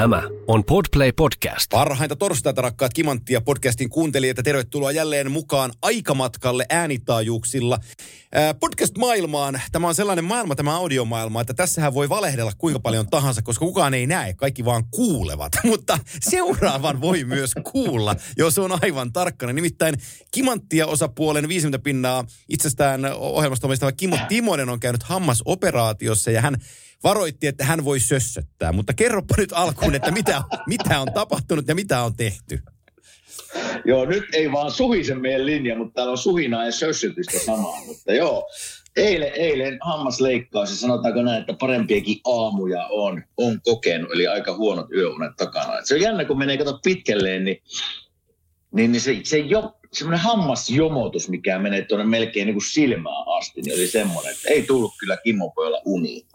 Tämä on Podplay Podcast. Parhainta torstaita rakkaat Kimanttia podcastin kuuntelijat ja tervetuloa jälleen mukaan aikamatkalle äänitaajuuksilla. Ää, podcast-maailmaan, tämä on sellainen maailma, tämä audiomaailma, että tässähän voi valehdella kuinka paljon tahansa, koska kukaan ei näe, kaikki vaan kuulevat. Mutta seuraavan voi myös kuulla, jos on aivan tarkkana. Nimittäin Kimanttia osapuolen 50 pinnaa itsestään ohjelmasta omistava Kimmo Timonen on käynyt hammasoperaatiossa ja hän varoitti, että hän voi sössöttää. Mutta kerropa nyt alkuun, että mitä, mitä on tapahtunut ja mitä on tehty. Joo, nyt ei vaan suhise meidän linja, mutta täällä on suhinaa ja sössytystä samaa. Mutta joo, eilen, eilen hammasleikkaus ja sanotaanko näin, että parempiakin aamuja on, on kokenut, eli aika huonot yöunet takana. Et se on jännä, kun menee kato pitkälleen, niin, niin, niin se, se jo, semmoinen hammasjomotus, mikä menee tuonne melkein niin kuin silmään asti, niin oli semmoinen, että ei tullut kyllä Kimmo uniin.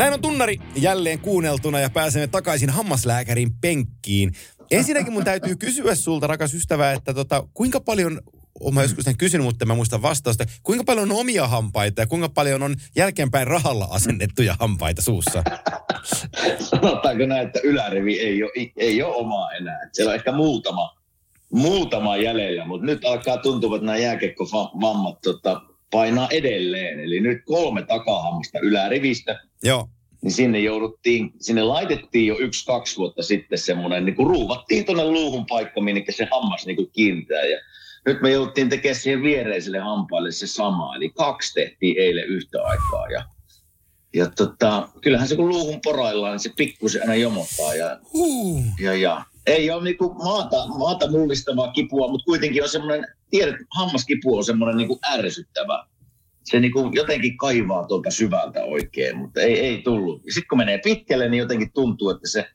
Näin on tunnari jälleen kuunneltuna ja pääsemme takaisin hammaslääkärin penkkiin. Ensinnäkin mun täytyy kysyä sulta, rakas ystävä, että tota, kuinka paljon, olen mä joskus sen kysynyt, mutta mä muistan vastausta, kuinka paljon on omia hampaita ja kuinka paljon on jälkeenpäin rahalla asennettuja hampaita suussa? Sanotaanko näin, että ylärivi ei ole, ei ole omaa enää. Siellä on ehkä muutama, muutama jäljellä, mutta nyt alkaa tuntua, että nämä jääkekkovammat tota, painaa edelleen. Eli nyt kolme takahammasta ylärivistä, Joo. niin sinne jouduttiin, sinne laitettiin jo yksi, kaksi vuotta sitten semmoinen, niin kuin ruuvattiin tuonne luuhun paikka, minne se hammas niin kuin kiintää. Ja nyt me jouduttiin tekemään siihen viereiselle hampaille se sama. Eli kaksi tehtiin eilen yhtä aikaa. Ja, ja tota, kyllähän se kun luuhun poraillaan, niin se pikkusen aina jomottaa. Ja, ja, ja. Ei ole niinku maata, maata mullistavaa kipua, mutta kuitenkin on semmoinen, tiedät, hammaskipu on semmoinen niinku ärsyttävä. Se niinku jotenkin kaivaa tuolta syvältä oikein, mutta ei, ei tullut. Sitten kun menee pitkälle, niin jotenkin tuntuu, että se,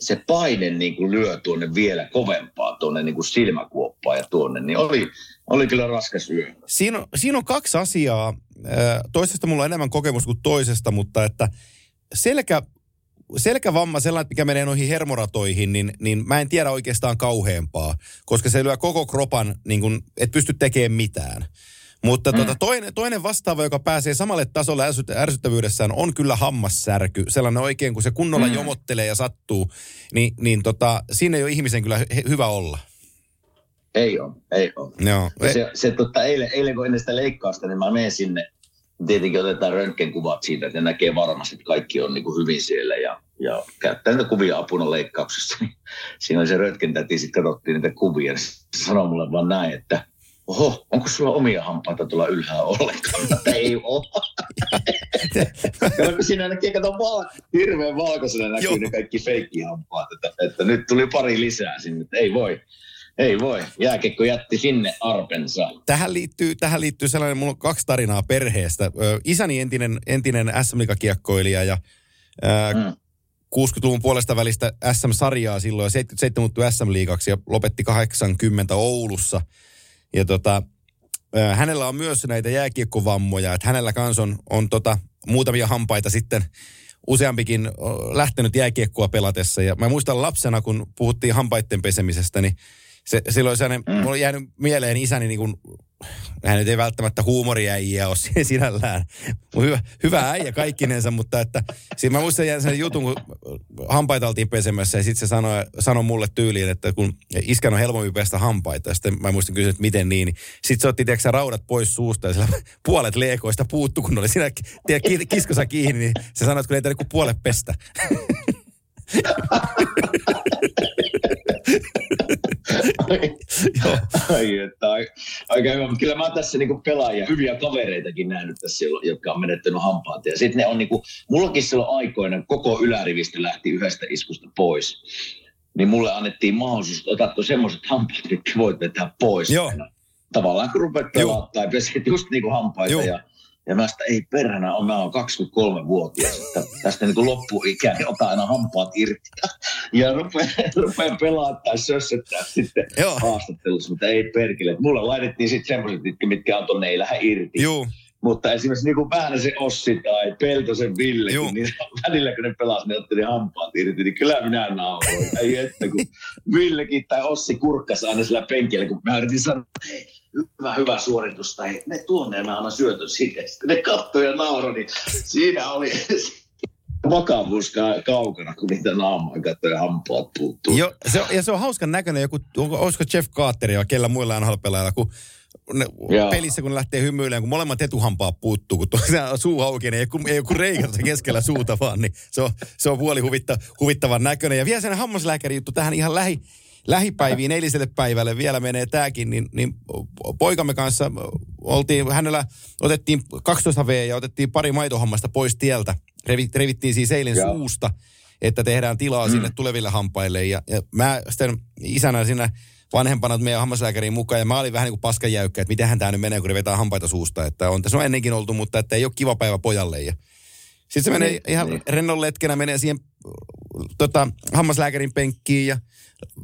se paine niinku lyö tuonne vielä kovempaa tuonne niinku silmäkuoppaan ja tuonne. Niin oli, oli kyllä raskas yö. Siinä on, siinä on kaksi asiaa. Toisesta mulla on enemmän kokemusta kuin toisesta, mutta että selkä, selkävamma, sellainen, mikä menee noihin hermoratoihin, niin, niin mä en tiedä oikeastaan kauheampaa, koska se lyö koko kropan, niin kun, et pysty tekemään mitään. Mutta mm. tota, toinen, toinen vastaava, joka pääsee samalle tasolle ärsyt- ärsyttävyydessään, on kyllä hammassärky. Sellainen oikein, kun se kunnolla mm. jomottelee ja sattuu, niin, niin tota, siinä ei ole ihmisen kyllä hy- hyvä olla. Ei ole, ei ole. Joo. Ja se, se tota, eilen, eilen, kun ennen sitä leikkausta, niin mä menen sinne. Tietenkin otetaan röntgenkuvat siitä, että ne näkee varmasti, että kaikki on niin kuin hyvin siellä. Ja, ja käyttää niitä kuvia apuna leikkauksessa. Niin Siinä oli se röntgentäti, sitten katsottiin niitä kuvia. Ja se sanoi mulle vaan näin, että oho, onko sulla omia hampaita tuolla ylhäällä ollenkaan? Ei ole. Siinä näkee, kato val- hirveän valkoisena näkyy Joo. ne kaikki feikkihampaat. Että, että, nyt tuli pari lisää sinne, että ei voi. Ei voi. Jääkekko jätti sinne arpensa. tähän liittyy, tähän liittyy sellainen, mulla on kaksi tarinaa perheestä. Ö, isäni entinen, entinen sm kiekkoilija ja ö, Mm. 60-luvun puolesta välistä SM-sarjaa silloin ja 77 muuttui SM-liigaksi ja lopetti 80 Oulussa. Ja tota, hänellä on myös näitä jääkiekkovammoja, että hänellä kans on, on tota, muutamia hampaita sitten useampikin lähtenyt jääkiekkoa pelatessa. Ja mä muistan lapsena, kun puhuttiin hampaiden pesemisestä, niin se, silloin sellainen, mm. mulla on jäänyt mieleen isäni niin kuin, hän nyt ei välttämättä huumoriäjiä ole sinällään. Hyvä, hyvä äijä kaikkinensa, mutta että siinä mä muistan jään sen jutun, kun hampaita oltiin pesemässä ja sitten se sanoi, sanoi mulle tyyliin, että kun iskän on helpompi pestä hampaita. Ja sitten mä muistin kysyä, että miten niin. niin sitten se otti, tiedätkö, raudat pois suusta ja sillä puolet leekoista puuttu, kun oli siinä tiedä, kiskossa kiinni, niin se sanoi, että kun ei tarvitse kuin puolet pestä. Ai, että, ai- aika hyvä. Mutta Kyllä mä oon tässä niinku pelaajia, hyviä kavereitakin nähnyt tässä, jolla- jotka on menettänyt hampaat. Ja sitten ne on niinku, mullakin silloin aikoina koko ylärivistö lähti yhdestä iskusta pois. Niin mulle annettiin mahdollisuus, että otatko semmoiset hampaat, mitkä voit vetää pois. Joo. aina. Tavallaan kun rupeat pelaamaan tai peset just niinku hampaita Joo. ja Ja mä sitä, ei perhana, on, mä oon 23-vuotias, että tästä niin loppuikäinen niin ota aina hampaat irti. Ja rupean pelaamaan tai sössöttää sitten Joo. haastattelussa, mutta ei perkele. Mulle laitettiin sitten semmoiset, mitkä on tonne ei lähde irti. Juu. Mutta esimerkiksi niin kuin Väänäsen Ossi tai Peltosen Ville, Juu. niin välillä kun ne pelasivat, ne otti ne hampaat irti, niin kyllä minä nauroin. Ei että kun Villekin tai Ossi kurkkas aina sillä penkillä, kun mä yritin sanoa, hyvä, hyvä suoritus, tai ne tuonne ja mä annan syötön sinne. Sitten ne katsoi ja nauroi, niin siinä oli vakavuus ka- kaukana, kun niitä naamaa katsoi ja hampaat puuttuu. Jo, se on, ja se on hauskan näköinen joku, onko, olisiko Jeff Carter ja kellä muilla NHL-pelaajilla, kun ne, Joo. pelissä kun ne lähtee hymyilemään, kun molemmat etuhampaat puuttuu, kun tosiaan suu auki, niin ei, kun, ei kuin reikä keskellä suuta vaan, niin se on, se on puoli huvitta, huvittavan näköinen. Ja vielä sen hammaslääkäri juttu tähän ihan lähi, lähipäiviin, eiliselle päivälle vielä menee tämäkin, niin, niin poikamme kanssa oltiin, hänellä otettiin 12 V ja otettiin pari maitohammasta pois tieltä. Revi, revittiin siis eilen Joo. suusta, että tehdään tilaa mm. sinne tuleville hampaille. Ja, ja mä sitten isänä siinä vanhempana meidän hammaslääkäriin mukaan, ja mä olin vähän niin kuin paskanjäykkä, että mitenhän tämä nyt menee, kun ne vetää hampaita suusta. Että on tässä on ennenkin oltu, mutta että ei ole kiva päivä pojalle. Ja sitten se menee ihan rennon letkenä, menee siihen tota, hammaslääkärin penkkiin ja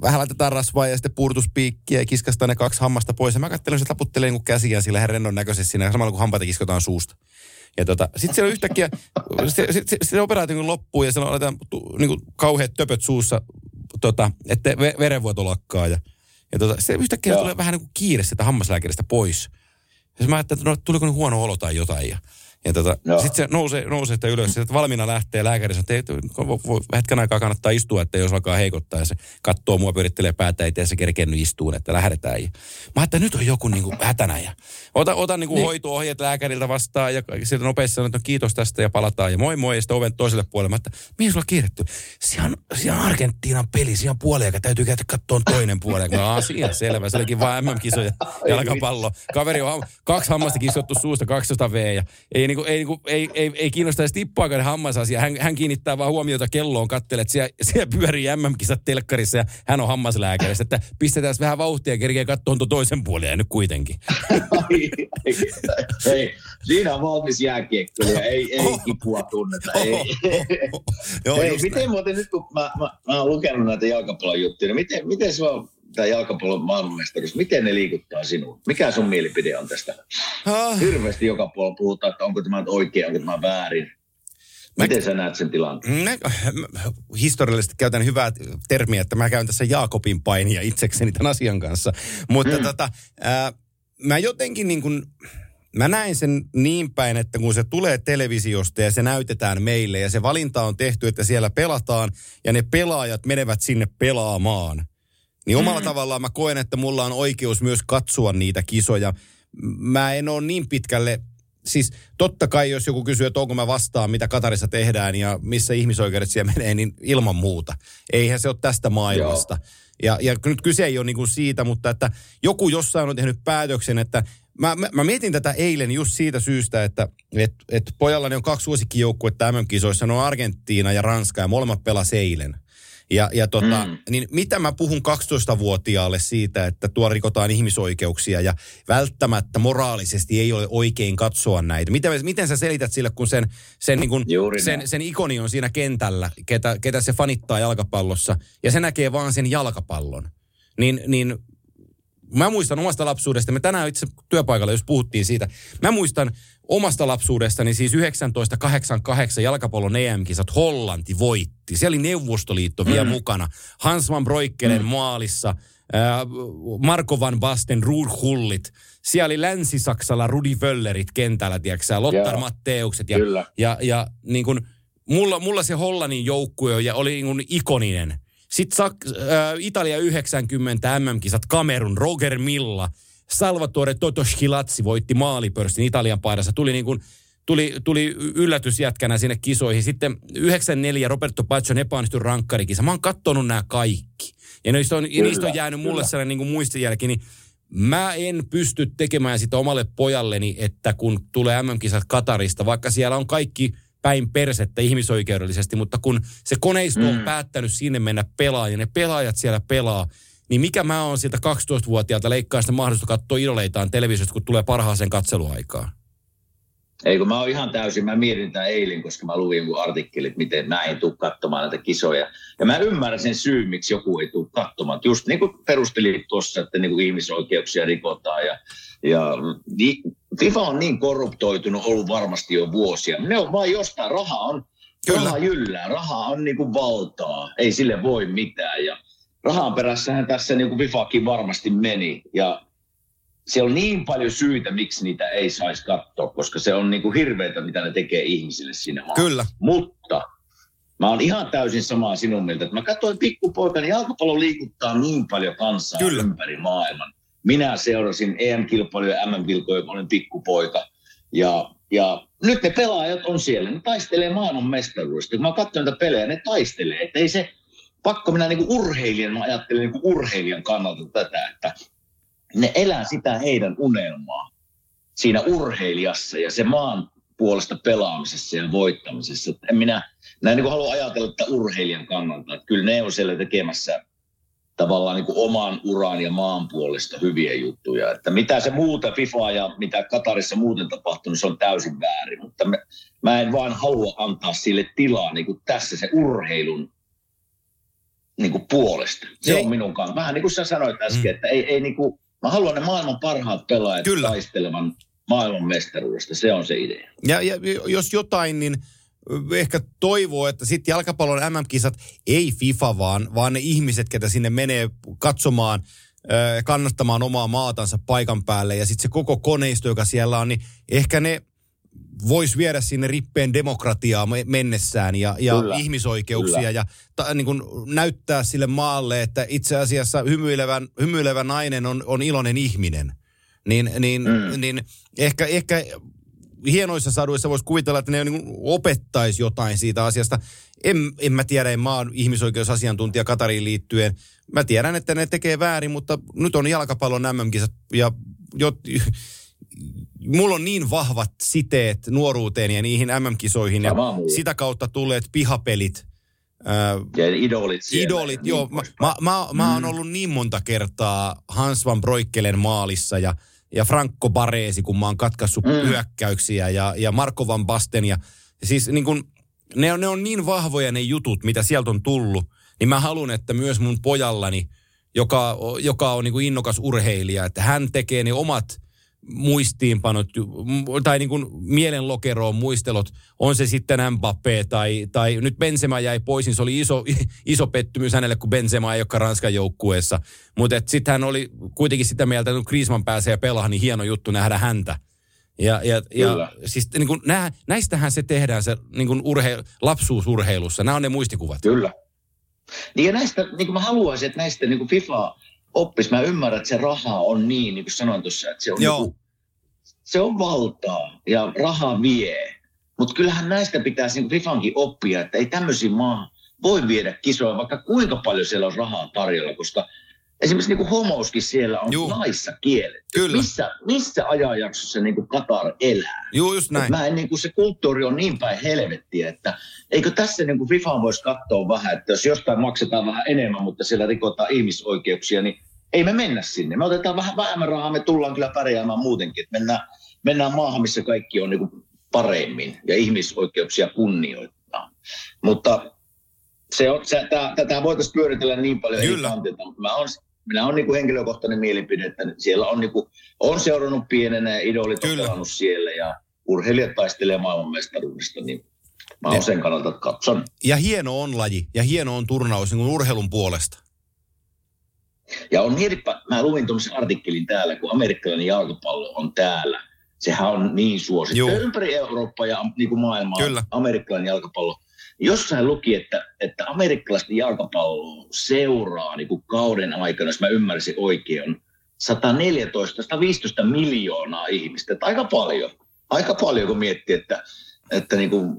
vähän laitetaan rasvaa ja sitten puurtuspiikkiä ja kiskastaa ne kaksi hammasta pois. Ja mä katselen, se taputtelee niin käsiä sillä ihan rennon näköisesti siinä, samalla kun hampaita kiskotaan suusta. Ja tota, sitten siellä yhtäkkiä, se, se, se, se operaatio kun loppuu ja siellä aletaan niin kuin kauheat töpöt suussa, tota, että ve, verenvuoto lakkaa. Ja, ja tota, se yhtäkkiä Joo. tulee vähän niin kuin kiire sitä hammaslääkäristä pois. Ja mä ajattelin, että no, tuliko nyt huono olo tai jotain. Ja, ja tota, sitten se nousee, nousee sitä ylös. Sitten valmiina lähtee lääkäri sanoo, että ei, hetken aikaa kannattaa istua, että jos alkaa heikottaa. Ja se katsoo mua, pyörittelee päätä, ettei se kerkennyt istuun, että lähdetään. Ja mä ajattelin, että nyt on joku niin kuin hätänä. Ja ota, otan niin kuin Niin. hoito-ohjeet lääkäriltä vastaan ja sieltä nopeasti sanon, että no kiitos tästä ja palataan. Ja moi moi ja sitten oven toiselle puolelle. Että mihin sulla kiiretty? Siellä on, siellä on Argentiinan peli, siellä on puoli, eikä täytyy käydä katsoa toinen puoli. Mä asia selvä, se olikin vaan MM-kisoja jalkapallo. Kaveri on kaksi hammasta kiskottu suusta, 12 V ja ei, niinku, ei, niinku, ei, ei, ei kiinnosta edes tippaakaan hammasasia. Hän, hän kiinnittää vaan huomiota kelloon, kattelee, että siellä, siellä pyörii MM-kisat telkkarissa ja hän on hammaslääkärissä. Että pistetään vähän vauhtia ja kerkeä katsoa tuon toisen puolen ja nyt kuitenkin. Siinä on valmis jääkiekkoilija, ei, ei kipua tunneta. Ei. Joo, Hei, just miten näin. muuten nyt kun mä, mä, mä oon lukenut näitä jalkapallon juttuja, niin miten, miten se on tämä jalkapallon maailmanmestaruus, miten ne liikuttaa sinua? Mikä sun mielipide on tästä? Ah, Hirveästi joka puolella puhutaan, että onko tämä oikein, onko tämä väärin. Miten sä näet sen tilanteen? Mä, mä historiallisesti käytän hyvää termiä, että mä käyn tässä Jaakobin painia itsekseni tämän asian kanssa. Mutta mm. tota, ää, mä jotenkin niin kuin, mä näin sen niin päin, että kun se tulee televisiosta ja se näytetään meille ja se valinta on tehty, että siellä pelataan ja ne pelaajat menevät sinne pelaamaan. Niin omalla mm. tavallaan mä koen, että mulla on oikeus myös katsoa niitä kisoja. Mä en ole niin pitkälle siis totta kai jos joku kysyy, että onko mä vastaan, mitä Katarissa tehdään ja missä ihmisoikeudet siellä menee, niin ilman muuta. Eihän se ole tästä maailmasta. Ja, ja nyt kyse ei ole niin kuin siitä, mutta että joku jossain on tehnyt päätöksen, että mä, mä, mä mietin tätä eilen just siitä syystä, että et, et pojallani on kaksi suosikkijoukkuetta MM-kisoissa, ne on Argentiina ja Ranska ja molemmat pelas eilen. Ja, ja tota, mm. niin mitä mä puhun 12-vuotiaalle siitä, että tuo rikotaan ihmisoikeuksia ja välttämättä moraalisesti ei ole oikein katsoa näitä. Miten, miten sä selität sille, kun sen, sen, niin kun, Juuri sen, näin. sen ikoni on siinä kentällä, ketä, ketä se fanittaa jalkapallossa, ja se näkee vaan sen jalkapallon. Niin, niin mä muistan omasta lapsuudesta, me tänään itse työpaikalla jos puhuttiin siitä, mä muistan omasta lapsuudestani siis 1988 jalkapallon EM-kisat Hollanti voitti. Siellä oli Neuvostoliitto vielä Mm. mukana. Hans van Broikkelen maalissa, ää, Marko van Basten, Ruud Hullit. Siellä oli Länsi-Saksalla Rudi Völlerit kentällä, tiedätkö Lottar Joo. Matteukset. Ja, Kyllä. ja, ja niin kun, mulla, mulla se Hollannin joukkue ja oli niin kun ikoninen. Sitten äh, Italia 90 MM-kisat, Kamerun, Roger Milla, Salvatore Totoschilazzi voitti maalipörssin Italian paidassa. Tuli niin kuin, tuli, tuli yllätysjätkänä sinne kisoihin. Sitten 94 Roberto Baggio epäonnistui rankkarikisa. Mä oon kattonut nämä kaikki. Ja niistä on, ja niistä on jäänyt mulle kyllä. sellainen niin kuin muistijälki, niin mä en pysty tekemään sitä omalle pojalleni, että kun tulee MM-kisat Katarista, vaikka siellä on kaikki päin persettä ihmisoikeudellisesti, mutta kun se koneisto on Mm. päättänyt sinne mennä pelaa ja ne pelaajat siellä pelaa, niin mikä mä oon siltä 12-vuotiaalta leikkaa sitä mahdollisuutta katsoa idoleitaan televisiosta, kun tulee parhaaseen katseluaikaan? Ei kun mä oon ihan täysin, mä mietin tämän eilen, koska mä luin jonkun artikkelit, miten mä en tule katsomaan näitä kisoja. Ja mä ymmärrän sen syyn, miksi joku ei tule katsomaan. Just niin kuin perustelit tuossa, että niin kuin ihmisoikeuksia rikotaan ja, ja FIFA on niin korruptoitunut ollut varmasti jo vuosia. Ne on vain jostain, raha on, Kyllä. raha jyllää, raha on niin kuin valtaa, ei sille voi mitään. Ja rahan perässähän tässä niin kuin FIFAkin varmasti meni. Ja siellä on niin paljon syitä, miksi niitä ei saisi katsoa, koska se on niin kuin hirveätä, mitä ne tekee ihmisille siinä maassa. Kyllä. Mutta mä oon ihan täysin samaa sinun mieltä, että mä katsoin pikkupoikani, niin jalkapallo liikuttaa niin paljon kansaa Kyllä. ympäri maailman. Minä seurasin EM-kilpailuja ja MM-kilpailuja, kun olin pikkupoika. Ja, ja nyt ne pelaajat on siellä, ne taistelee maailman mestaruudesta. Kun mä katson näitä pelejä, ne taistelee. Että ei se, pakko minä niin urheilijan, mä ajattelen niin urheilijan kannalta tätä, että ne elää sitä heidän unelmaa siinä urheilijassa ja se maan puolesta pelaamisessa ja voittamisessa. En minä näin niin halua ajatella että urheilijan kannalta. Että kyllä ne on siellä tekemässä tavallaan niin oman uran ja maan puolesta hyviä juttuja. Että mitä se muuta FIFA ja mitä Katarissa muuten tapahtunut, se on täysin väärin. Mutta me, mä en vaan halua antaa sille tilaa niin kuin tässä se urheilun niin kuin puolesta. Se ei. on minun kanssa. Vähän niin kuin sä sanoit äsken, mm. että ei, ei niin kuin, Mä haluan ne maailman parhaat pelaajat Kyllä. taistelevan maailman mestaruudesta. Se on se idea. Ja, ja jos jotain, niin ehkä toivoo, että sitten jalkapallon MM-kisat ei FIFA, vaan, vaan ne ihmiset, ketä sinne menee katsomaan, kannattamaan omaa maatansa paikan päälle ja sitten se koko koneisto, joka siellä on, niin ehkä ne voisi viedä sinne rippeen demokratiaa mennessään ja, ja ihmisoikeuksia Kyllä. ja ta, niin kuin näyttää sille maalle, että itse asiassa hymyilevä, hymyilevä nainen on, on iloinen ihminen. Niin, niin, mm. niin ehkä, ehkä hienoissa saduissa voisi kuvitella, että ne niin opettaisi jotain siitä asiasta. En, en mä tiedä, en mä oon ihmisoikeusasiantuntija Katariin liittyen. Mä tiedän, että ne tekee väärin, mutta nyt on jalkapallon MM-kisat ja jo, mulla on niin vahvat siteet nuoruuteen ja niihin MM-kisoihin ja sitä kautta tulleet pihapelit. ja idolit siellä. Idolit, joo. Niin mä, mä, mä, mm. mä oon ollut niin monta kertaa Hans van Broikkelen maalissa ja, ja Franco Baresi, kun mä oon katkaissut mm. hyökkäyksiä ja, ja Marko van Basten. Ja, siis niin kun, ne, on, ne on niin vahvoja ne jutut, mitä sieltä on tullut, niin mä haluan, että myös mun pojallani, joka, joka on niin kuin innokas urheilija, että hän tekee ne omat – muistiinpanot tai niin kuin mielenlokeroon muistelot, on se sitten Mbappé tai, tai nyt Benzema jäi pois, niin se oli iso, iso pettymys hänelle, kun Benzema ei olekaan Ranskan joukkueessa. Mutta sitten hän oli kuitenkin sitä mieltä, että kun Griezmann pääsee pelaamaan, niin hieno juttu nähdä häntä. Ja, ja, ja siis niin kuin, nää, näistähän se tehdään se niin kuin urhe, lapsuusurheilussa. Nämä on ne muistikuvat. Kyllä. Niin ja näistä, niin kuin mä haluaisin, että näistä niin kuin FIFA oppis. Mä ymmärrän, että se raha on niin, niin kuin sanoin tuossa, että se on, Joo. Niin kuin, se on valtaa ja raha vie. Mutta kyllähän näistä pitäisi niin FIFAnkin oppia, että ei tämmöisiä maa voi viedä kisoja, vaikka kuinka paljon siellä on rahaa tarjolla, koska esimerkiksi niin homouskin siellä on Juu. laissa kielet. Kyllä. Missä, missä ajanjaksossa niin kuin Katar elää? Joo, just näin. Mä en, niin kuin se kulttuuri on niin päin helvettiä, että eikö tässä niin kuin FIFA voisi katsoa vähän, että jos jostain maksetaan vähän enemmän, mutta siellä rikotaan ihmisoikeuksia, niin ei me mennä sinne. Me otetaan vähän vähemmän rahaa, me tullaan kyllä pärjäämään muutenkin. Että mennään, mennään maahan, missä kaikki on niin kuin paremmin ja ihmisoikeuksia kunnioittaa. Mutta se on, se, tätä, tätä voitaisiin pyöritellä niin paljon Kyllä. eri kantilta, mutta mä on, minä olen niin henkilökohtainen mielipide, että siellä on, niin kuin, on seurannut pienenä ja idolit on pelannut siellä ja urheilijat taistelee maailmanmestaruudesta, niin mä olen sen kannalta, katson. Ja hieno on laji ja hieno on turnaus niin urheilun puolesta. Ja on mietipä, mä luin tuommoisen artikkelin täällä, kun amerikkalainen jalkapallo on täällä. Sehän on niin suosittu ympäri Eurooppaa ja niin kuin maailmaa, Kyllä. amerikkalainen jalkapallo – jossain luki, että, että amerikkalaisten jalkapalloa seuraa niin kuin kauden aikana, jos mä ymmärsin oikein, on 114-115 miljoonaa ihmistä. Että aika paljon. Aika paljon, kun miettii, että, että niin kuin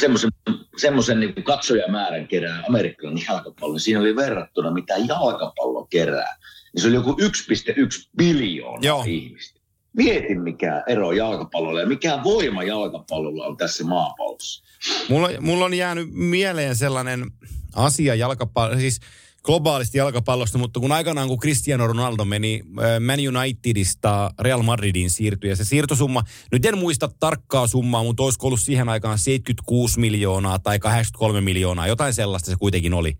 semmoisen, semmoisen niin kuin katsojamäärän kerää amerikkalainen jalkapallo. Niin siinä oli verrattuna, mitä jalkapallo kerää. Niin se oli joku 1,1 biljoonaa Joo. ihmistä. Mieti, mikä ero jalkapallolla ja mikä voima jalkapallolla on tässä maapallossa. Mulla, mulla on jäänyt mieleen sellainen asia jalkapallo, siis globaalisti jalkapallosta, mutta kun aikanaan kun Cristiano Ronaldo meni Man Unitedista Real Madridiin siirtyi ja se siirtosumma, nyt en muista tarkkaa summaa, mutta olisiko ollut siihen aikaan 76 miljoonaa tai 83 miljoonaa, jotain sellaista se kuitenkin oli.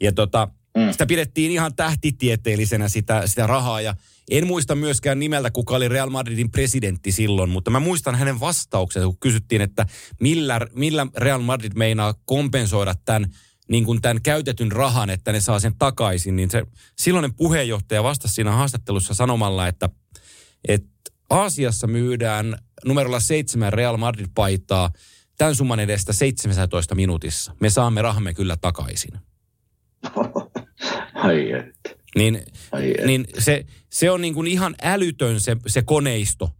Ja tota, mm. sitä pidettiin ihan tähtitieteellisenä sitä, sitä rahaa ja en muista myöskään nimeltä, kuka oli Real Madridin presidentti silloin, mutta mä muistan hänen vastauksensa, kun kysyttiin, että millä, millä Real Madrid meinaa kompensoida tämän, niin kuin tämän käytetyn rahan, että ne saa sen takaisin, niin se silloinen puheenjohtaja vastasi siinä haastattelussa sanomalla, että, että Aasiassa myydään numerolla seitsemän Real Madrid-paitaa tämän summan edestä 17 minuutissa. Me saamme rahamme kyllä takaisin. Ai että. Niin, niin se, se on niin kuin ihan älytön se, se koneisto,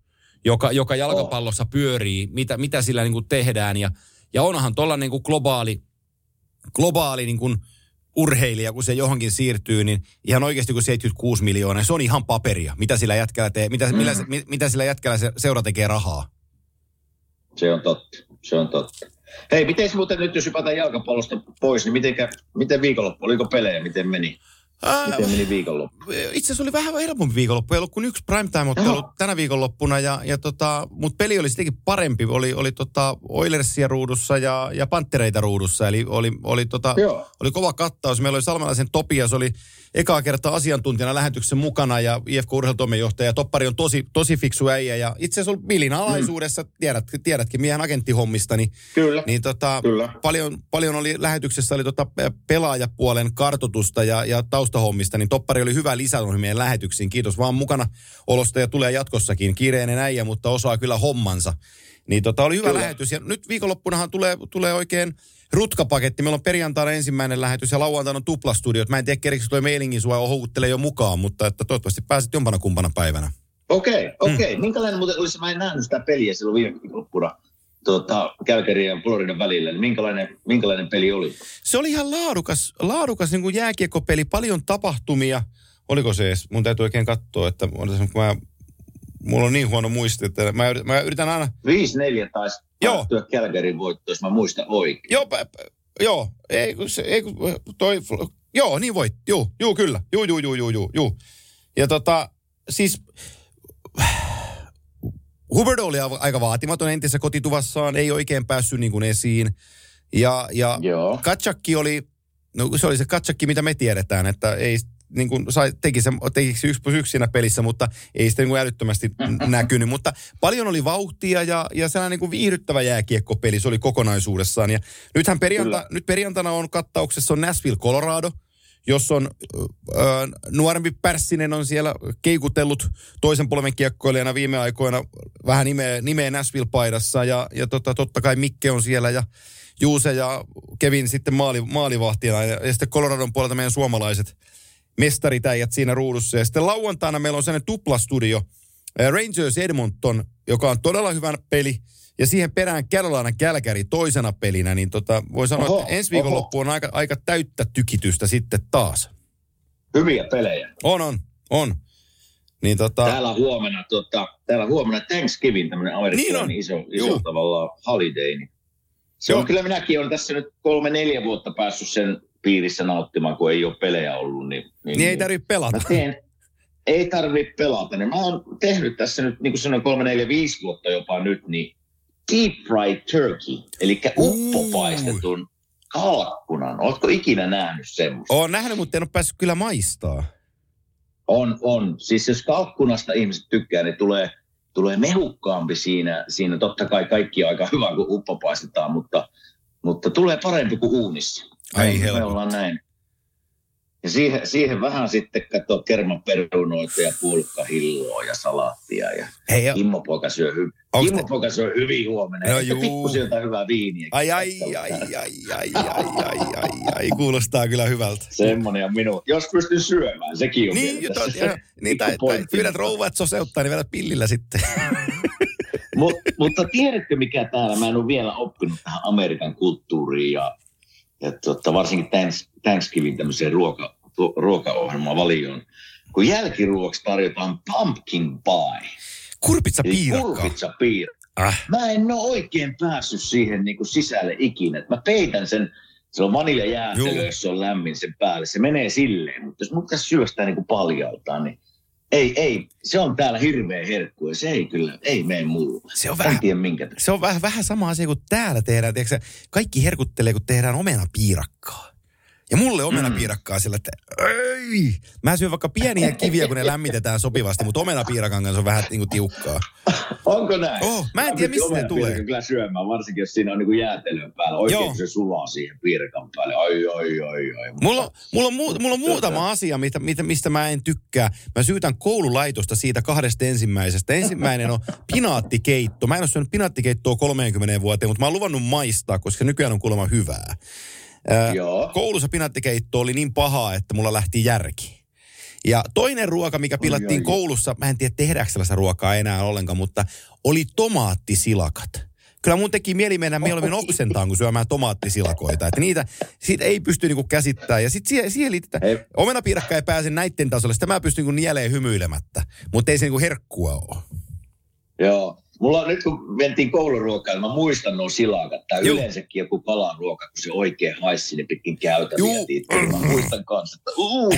joka, joka jalkapallossa pyörii, mitä, mitä sillä niin kuin tehdään. Ja, ja onhan tuolla niin kuin globaali, globaali niin kuin urheilija, kun se johonkin siirtyy, niin ihan oikeasti kun 76 miljoonaa, se on ihan paperia. Mitä sillä jätkällä, tee, mitä, mm. millä, mitä sillä jätkällä se seura tekee rahaa? Se on totta, se on totta. Hei, miten muuten nyt, jos hypätään jalkapallosta pois, niin mitenkä, miten viikonloppu, oliko pelejä, miten meni? Miten meni viikonloppu? Itse asiassa oli vähän helpompi viikonloppu. Ei ollut kuin yksi primetime-ottelu tänä viikonloppuna. Ja, ja tota, Mutta peli oli sittenkin parempi. Oli, oli tota Oilersia ruudussa ja, ja Panttereita ruudussa. Eli oli, oli, tota, oli kova kattaus. Meillä oli Salmelaisen Topias, oli ekaa kertaa asiantuntijana lähetyksen mukana ja IFK urheilutoimenjohtaja. Toppari on tosi, tosi fiksu äijä ja itse asiassa Bilin alaisuudessa, mm. tiedät, tiedätkin miehen agenttihommista, niin, Kyllä. niin tota, Kyllä. Paljon, paljon oli lähetyksessä oli tota pelaajapuolen kartotusta ja, ja taustahommista, niin Toppari oli hyvä lisä meidän lähetyksiin. Kiitos vaan mukana olosta ja tulee jatkossakin. Kiireinen äijä, mutta osaa kyllä hommansa. Niin tota, oli hyvä kyllä. lähetys ja nyt viikonloppunahan tulee, tulee oikein rutkapaketti. Meillä on perjantaina ensimmäinen lähetys ja lauantaina on tuplastudiot. Mä en tiedä, kerikö toi mailingin sua houkuttelee jo mukaan, mutta että toivottavasti pääset jompana kumpana päivänä. Okei, okay, okei. Okay. Hmm. Minkälainen muuten olisi, mä en nähnyt sitä peliä silloin viime viikonloppuna tuota, Kälkärin ja Floridan välillä, niin minkälainen, minkälainen peli oli? Se oli ihan laadukas, laadukas niin kuin jääkiekkopeli, paljon tapahtumia. Oliko se edes? Mun täytyy oikein katsoa, että mä, mulla on niin huono muisti, että mä, yritän, mä yritän aina... 5-4 taisi Joo. Kälkärin voitto, jos mä muistan oikein. Joo, p- joo, ei, se, ei, toi, joo, niin voit, joo, joo, kyllä, joo, joo, joo, joo, joo, joo. Ja tota, siis Hubbard oli aika vaatimaton entisessä kotituvassaan, ei oikein päässyt niin kuin esiin. Ja, ja Katsakki oli, no se oli se Katsakki, mitä me tiedetään, että ei niin kuin sai, teki, se, teki se yksi plus yksi siinä pelissä, mutta ei sitä niin kuin älyttömästi näkynyt. Mutta paljon oli vauhtia ja, ja sellainen niin kuin viihdyttävä jääkiekkopeli se oli kokonaisuudessaan. Ja nythän perjanta, nyt perjantana on kattauksessa on Nashville, Colorado, jos on ö, nuorempi Pärssinen on siellä keikutellut toisen polven kiekkoilijana viime aikoina vähän nimeä, nimeä Nashville-paidassa ja, ja tota, totta kai Mikke on siellä ja Juuse ja Kevin sitten maali, maalivahtina ja, ja sitten Coloradon puolelta meidän suomalaiset mestaritäijät siinä ruudussa. Ja sitten lauantaina meillä on sellainen tuplastudio, Rangers Edmonton, joka on todella hyvä peli. Ja siihen perään Carolina Kälkäri toisena pelinä, niin tota, voi sanoa, oho, että ensi viikonloppu on aika, aika täyttä tykitystä sitten taas. Hyviä pelejä. On, on, on. Niin tota... Täällä huomenna, tota, täällä huomenna Thanksgiving, tämmöinen amerikkalainen niin iso, iso tavallaan holiday. Niin se on, kyllä minäkin olen tässä nyt kolme-neljä vuotta päässyt sen piirissä nauttimaan, kun ei ole pelejä ollut. Niin, niin, niin ei tarvitse pelata. Mä teen, ei tarvitse pelata. Niin mä oon tehnyt tässä nyt, niin kuin sanoin, kolme, neljä, viisi vuotta jopa nyt, niin deep fried turkey, eli uppopaistetun kalkkunan. Oletko ikinä nähnyt semmoista? Olen nähnyt, mutta en ole päässyt kyllä maistaa. On, on. Siis jos kalkkunasta ihmiset tykkää, niin tulee, tulee mehukkaampi siinä. Siinä totta kai kaikki on aika hyvä, kun uppopaistetaan, mutta, mutta tulee parempi kuin uunissa. Ai me ollaan näin. Ja siihen, siihen vähän sitten kato kermaperunoita ja pulkkahilloa ja salaattia. Ja Hei, jo. Immo poika syö, hy- Immo te... poika syö hyvin huomenna. No, juu. Pikkusen jotain hyvää viiniä. Ai ai ai, ai ai ai, ai, ai, ai, Kuulostaa kyllä hyvältä. Semmoinen on minun. Jos pystyn syömään, sekin on niin, jota, tässä. Niin, tai, tai pyydät rouvaa, että soseuttaa, niin vielä pillillä sitten. Mut, mutta tiedätkö, mikä täällä, mä en ole vielä oppinut tähän Amerikan kulttuuriin ja ja tota, varsinkin Thanksgiving tämmöiseen ruoka, ruokaohjelmaan valioon, kun jälkiruoksi tarjotaan pumpkin pie. Kurpitsa piirakka. Kurpitsa piirakka. Ah. Mä en ole oikein päässyt siihen niin kuin sisälle ikinä. Mä peitän sen Se on vaniljajäätelö, jos se on lämmin sen päälle. Se menee silleen, mutta jos mun pitäisi syödä sitä niin kuin paljaltaan, niin ei, ei, se on täällä hirveä herkku ja se ei kyllä, ei mene mulle. Se on En vähän, tiedä minkä se on vähän, vähän sama asia kuin täällä tehdään. Tiedätkö, kaikki herkuttelee, kun tehdään omenapiirakkaa. Ja mulle omenapiirakkaa sillä, että ei. Mä syön vaikka pieniä kiviä, kun ne lämmitetään sopivasti, mutta omenapiirakan kanssa on vähän niin kuin tiukkaa. Onko näin? Oh, mä en tiedä, mistä omenapiirakan tulee. kyllä syömään, varsinkin jos siinä on niinku jäätelön päällä. Oikein Joo. se sulaa siihen piirakan päälle. Ai, ai, ai, ai. Mulla, on- mulla, on, muu- mulla on muutama asia, mitä, mitä, mistä mä en tykkää. Mä syytän koululaitosta siitä kahdesta ensimmäisestä. Ensimmäinen on pinaattikeitto. Mä en ole syönyt pinaattikeittoa 30 vuoteen, mutta mä oon luvannut maistaa, koska nykyään on kuulemma hyvää. Ää, Joo. Koulussa pinaattikeitto oli niin pahaa, että mulla lähti järki. Ja toinen ruoka, mikä pilattiin ai. koulussa, mä en tiedä tehdäänkö sellaista ruokaa enää ollenkaan, mutta oli tomaattisilakat. Kyllä mun teki mieli mennä mieluummin oksentaan, kun syömään tomaattisilakoita. Että niitä, siitä ei pysty niinku käsittämään. Ja sitten siihen, siihen liitetään, Ei. omenapiirakka ei pääse näitten tasolle. Sitä mä pystyn niinku nieleen hymyilemättä. Mutta ei se niinku herkkua ole. Joo. Mulla on nyt kun mentiin kouluruokaan, mä muistan nuo silakat. Tai Juu. yleensäkin joku kalaruoka, kun se oikein haisi sinne pitkin käytäviä. Mä muistan kanssa, että uu,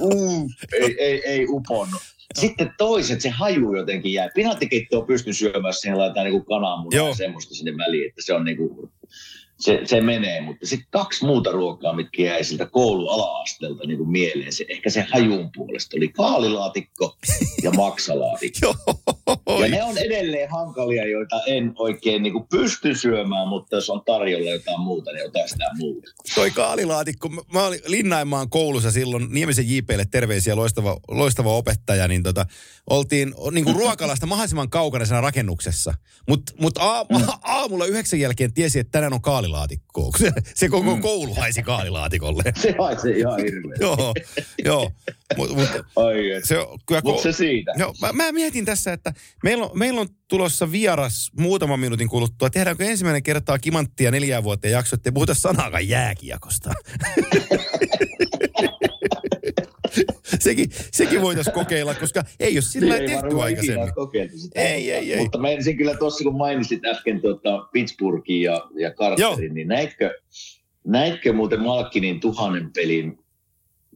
uu, ei, ei, ei uponnut. Sitten toiset, se haju jotenkin jäi. Pinattikeittoa pystyn syömään, siihen laitetaan niinku kananmunaa Joo. ja semmoista sinne väliin, että se on niinku, se, se menee. Mutta sitten kaksi muuta ruokaa, mitkä jäi siltä kouluala-asteelta niinku mieleen. Se, ehkä se hajun puolesta oli kaalilaatikko ja maksalaatikko. Ja ne on edelleen hankalia, joita en oikein niin kuin pysty syömään, mutta jos on tarjolla jotain muuta, niin otan sitä muuta. Toi kaalilaatikko, mä- olin Linnaimaan koulussa silloin, Niemisen JPlle terveisiä, loistava, loistava opettaja, niin tota, oltiin niin kuin ruokalasta mahdollisimman kaukana rakennuksessa. Mutta mut a, a, aamulla yhdeksän jälkeen tiesi, että tänään on kaalilaatikkoa, kun se, se koko koulu haisi kaalilaatikolle. Se haisee ihan hirveä. joo, joo. Mutta mut, Ai, se kyllä... Mutta se siitä. Joo, mä, mä mietin tässä, että meillä on, meillä on tulossa vieras muutaman minuutin kuluttua. Tehdäänkö ensimmäinen kertaa kimanttia neljää vuotta jakso, ettei puhuta sanaakaan jääkiekosta? sekin, sekin voitaisiin kokeilla, koska ei ole sillä Ei tehty aikaisemmin. sitä. Ei, ei, ei. Mutta mä ensin kyllä tuossa, kun mainitsit äsken tuota Pittsburghin ja, ja Carterin, niin näitkö, näitkö muuten Malkinin tuhannen pelin,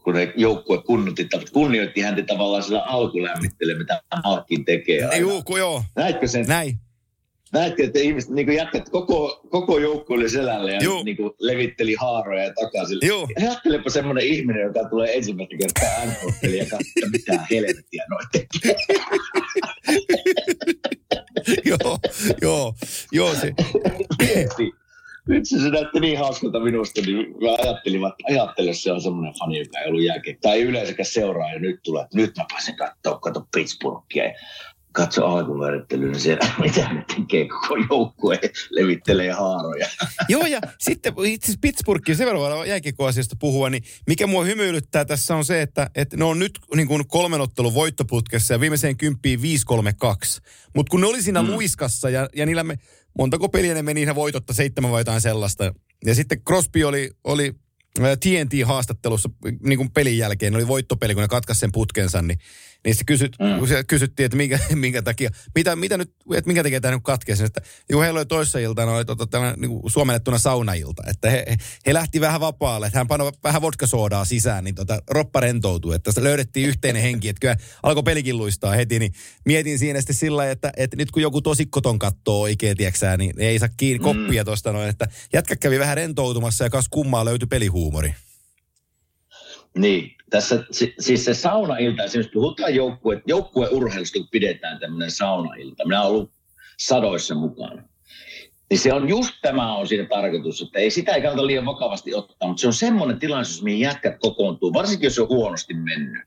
kun ne joukkue kunnioitti, kunnioitti häntä tavallaan sillä alkulämmitteellä, mitä Malkin tekee. aina. Juu, joo, Näitkö sen näin. Näette, että ihmiset niin jätkät koko, koko joukko oli selällä ja Juu. niin kuin levitteli haaroja ja takaisin. Joo. Ajattelepa semmoinen ihminen, joka tulee ensimmäistä kertaa nhl ja katsoo, mitä helvettiä noin tekee. joo, joo, joo, se. Nyt se, se näytti niin hauskalta minusta, niin mä ajattelin, että ajattele, se on semmoinen fani, joka ei ollut jälkeen. Tai yleensäkään seuraa ja nyt tulee, että nyt mä pääsen katsoa, katso Pittsburghia ja katso alkuvärittelyyn, niin siellä mitä ne tekee, koko joukkue levittelee haaroja. Joo, ja sitten itse asiassa Pittsburghin, sen verran voidaan puhua, niin mikä mua hymyilyttää tässä on se, että, että ne on nyt niin kuin kolmen ottelun voittoputkessa ja viimeiseen kymppiin 5-3-2. Mutta kun ne oli siinä mm. luiskassa ja, ja niillä me, montako peliä ne meni, ne voitotta seitsemän vai jotain sellaista. Ja sitten Crosby oli, oli ää, TNT-haastattelussa niin kuin pelin jälkeen, oli voittopeli, kun ne katkaisi sen putkensa, niin, niin se kysyt, mm. kun kysyttiin, että minkä, minkä takia, mitä, mitä nyt, että minkä takia tämä nyt katkesi, että niin heillä oli toissa iltana oli tota, tällainen niin kuin suomennettuna saunailta, että he, he, lähti vähän vapaalle, että hän panoi vähän vodkasoodaa sisään, niin tota, roppa rentoutui, että löydettiin yhteinen henki, että kyllä alkoi pelikin luistaa heti, niin mietin siinä sitten sillä lailla, että, että nyt kun joku tosikkoton kattoo oikein, tieksää, niin ei saa kiinni koppia tuosta noin, että jätkä kävi vähän rentoutumassa ja kas kummaa löytyi pelihuumori. Niin, tässä si- siis se saunailta, esimerkiksi puhutaan joukkue, joukkueurheilusta, kun pidetään tämmöinen saunailta. Minä olen ollut sadoissa mukana. Niin se on just tämä on siinä tarkoitus, että ei sitä ei kannata liian vakavasti ottaa, mutta se on semmoinen tilaisuus, mihin jätkät kokoontuu, varsinkin jos se on huonosti mennyt.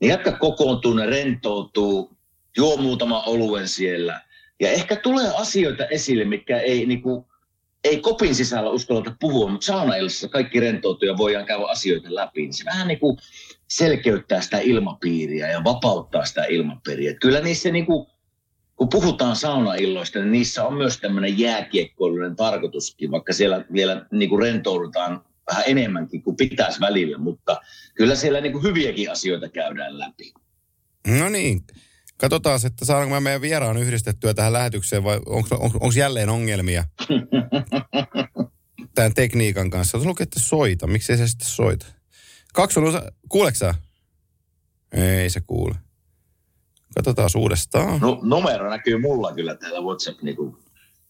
Niin jätkät kokoontuu, ne rentoutuu, juo muutama oluen siellä. Ja ehkä tulee asioita esille, mitkä ei niinku, ei kopin sisällä uskalleta puhua, mutta saunaillassa kaikki rentoutuu ja voidaan käydä asioita läpi. Niin se vähän niin kuin selkeyttää sitä ilmapiiriä ja vapauttaa sitä ilmapiiriä. Et kyllä niissä niin kuin, kun puhutaan saunailloista, niin niissä on myös tämmöinen jääkiekkoiluinen tarkoituskin, vaikka siellä vielä niin kuin rentoudutaan vähän enemmänkin kuin pitäisi välillä, mutta kyllä siellä niin kuin hyviäkin asioita käydään läpi. No niin. Katsotaan, että saadaanko mä meidän vieraan yhdistettyä tähän lähetykseen vai onko jälleen ongelmia? tämän tekniikan kanssa. Tuossa lukee, että soita. Miksi ei se sitten soita? Kaksi on osa... Kuuleeko sä? Ei se kuule. Katsotaan uudestaan. No, numero näkyy mulla kyllä täällä WhatsApp niinku.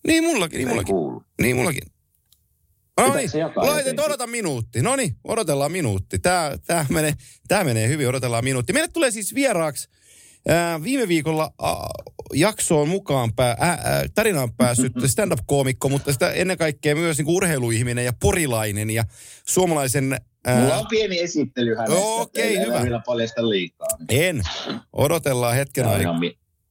Niin mullakin, niin mullakin. kuulu. Niin mullakin. No niin, laitet, odota minuutti. No niin, odotellaan minuutti. Tää, tää, menee, tää menee hyvin, odotellaan minuutti. Meille tulee siis vieraaksi ää, viime viikolla jaksoon mukaan pää, ää, tarinaan päässyt stand-up-koomikko, mutta sitä ennen kaikkea myös niin urheiluihminen ja porilainen ja suomalaisen... ää, Mulla on pieni esittely hänestä. Okei, ei hyvä. vielä paljasta liikaa. En. Odotellaan hetken, aikaa.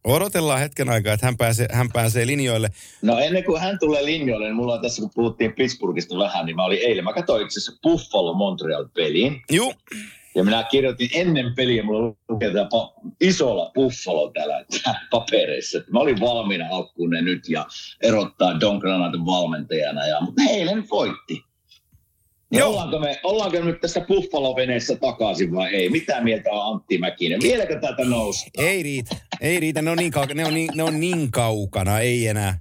Odotellaan hetken aikaa, että hän pääsee, hän pääsee linjoille. No ennen kuin hän tulee linjoille, niin mulla on tässä, kun puhuttiin Pittsburghista vähän, niin mä olin eilen, mä katsoin itse asiassa Buffalo Montreal peliin. Juu, Ja minä kirjoitin ennen peliä, mulla lukee isolla Buffalo täällä tää papereissa. Mä olin valmiina alkuun ne nyt ja erottaa Don Granaton valmentajana. Ja, mutta eilen voitti. Niin Joo. ollaanko, me, ollaanko me nyt tässä Buffalo-veneessä takaisin vai ei? Mitä mieltä on Antti Mäkinen? Vieläkö tätä nousta? Ei riitä. Ei riitä. Ne on niin kaukana, ne on niin, ne on niin kaukana. Ei enää.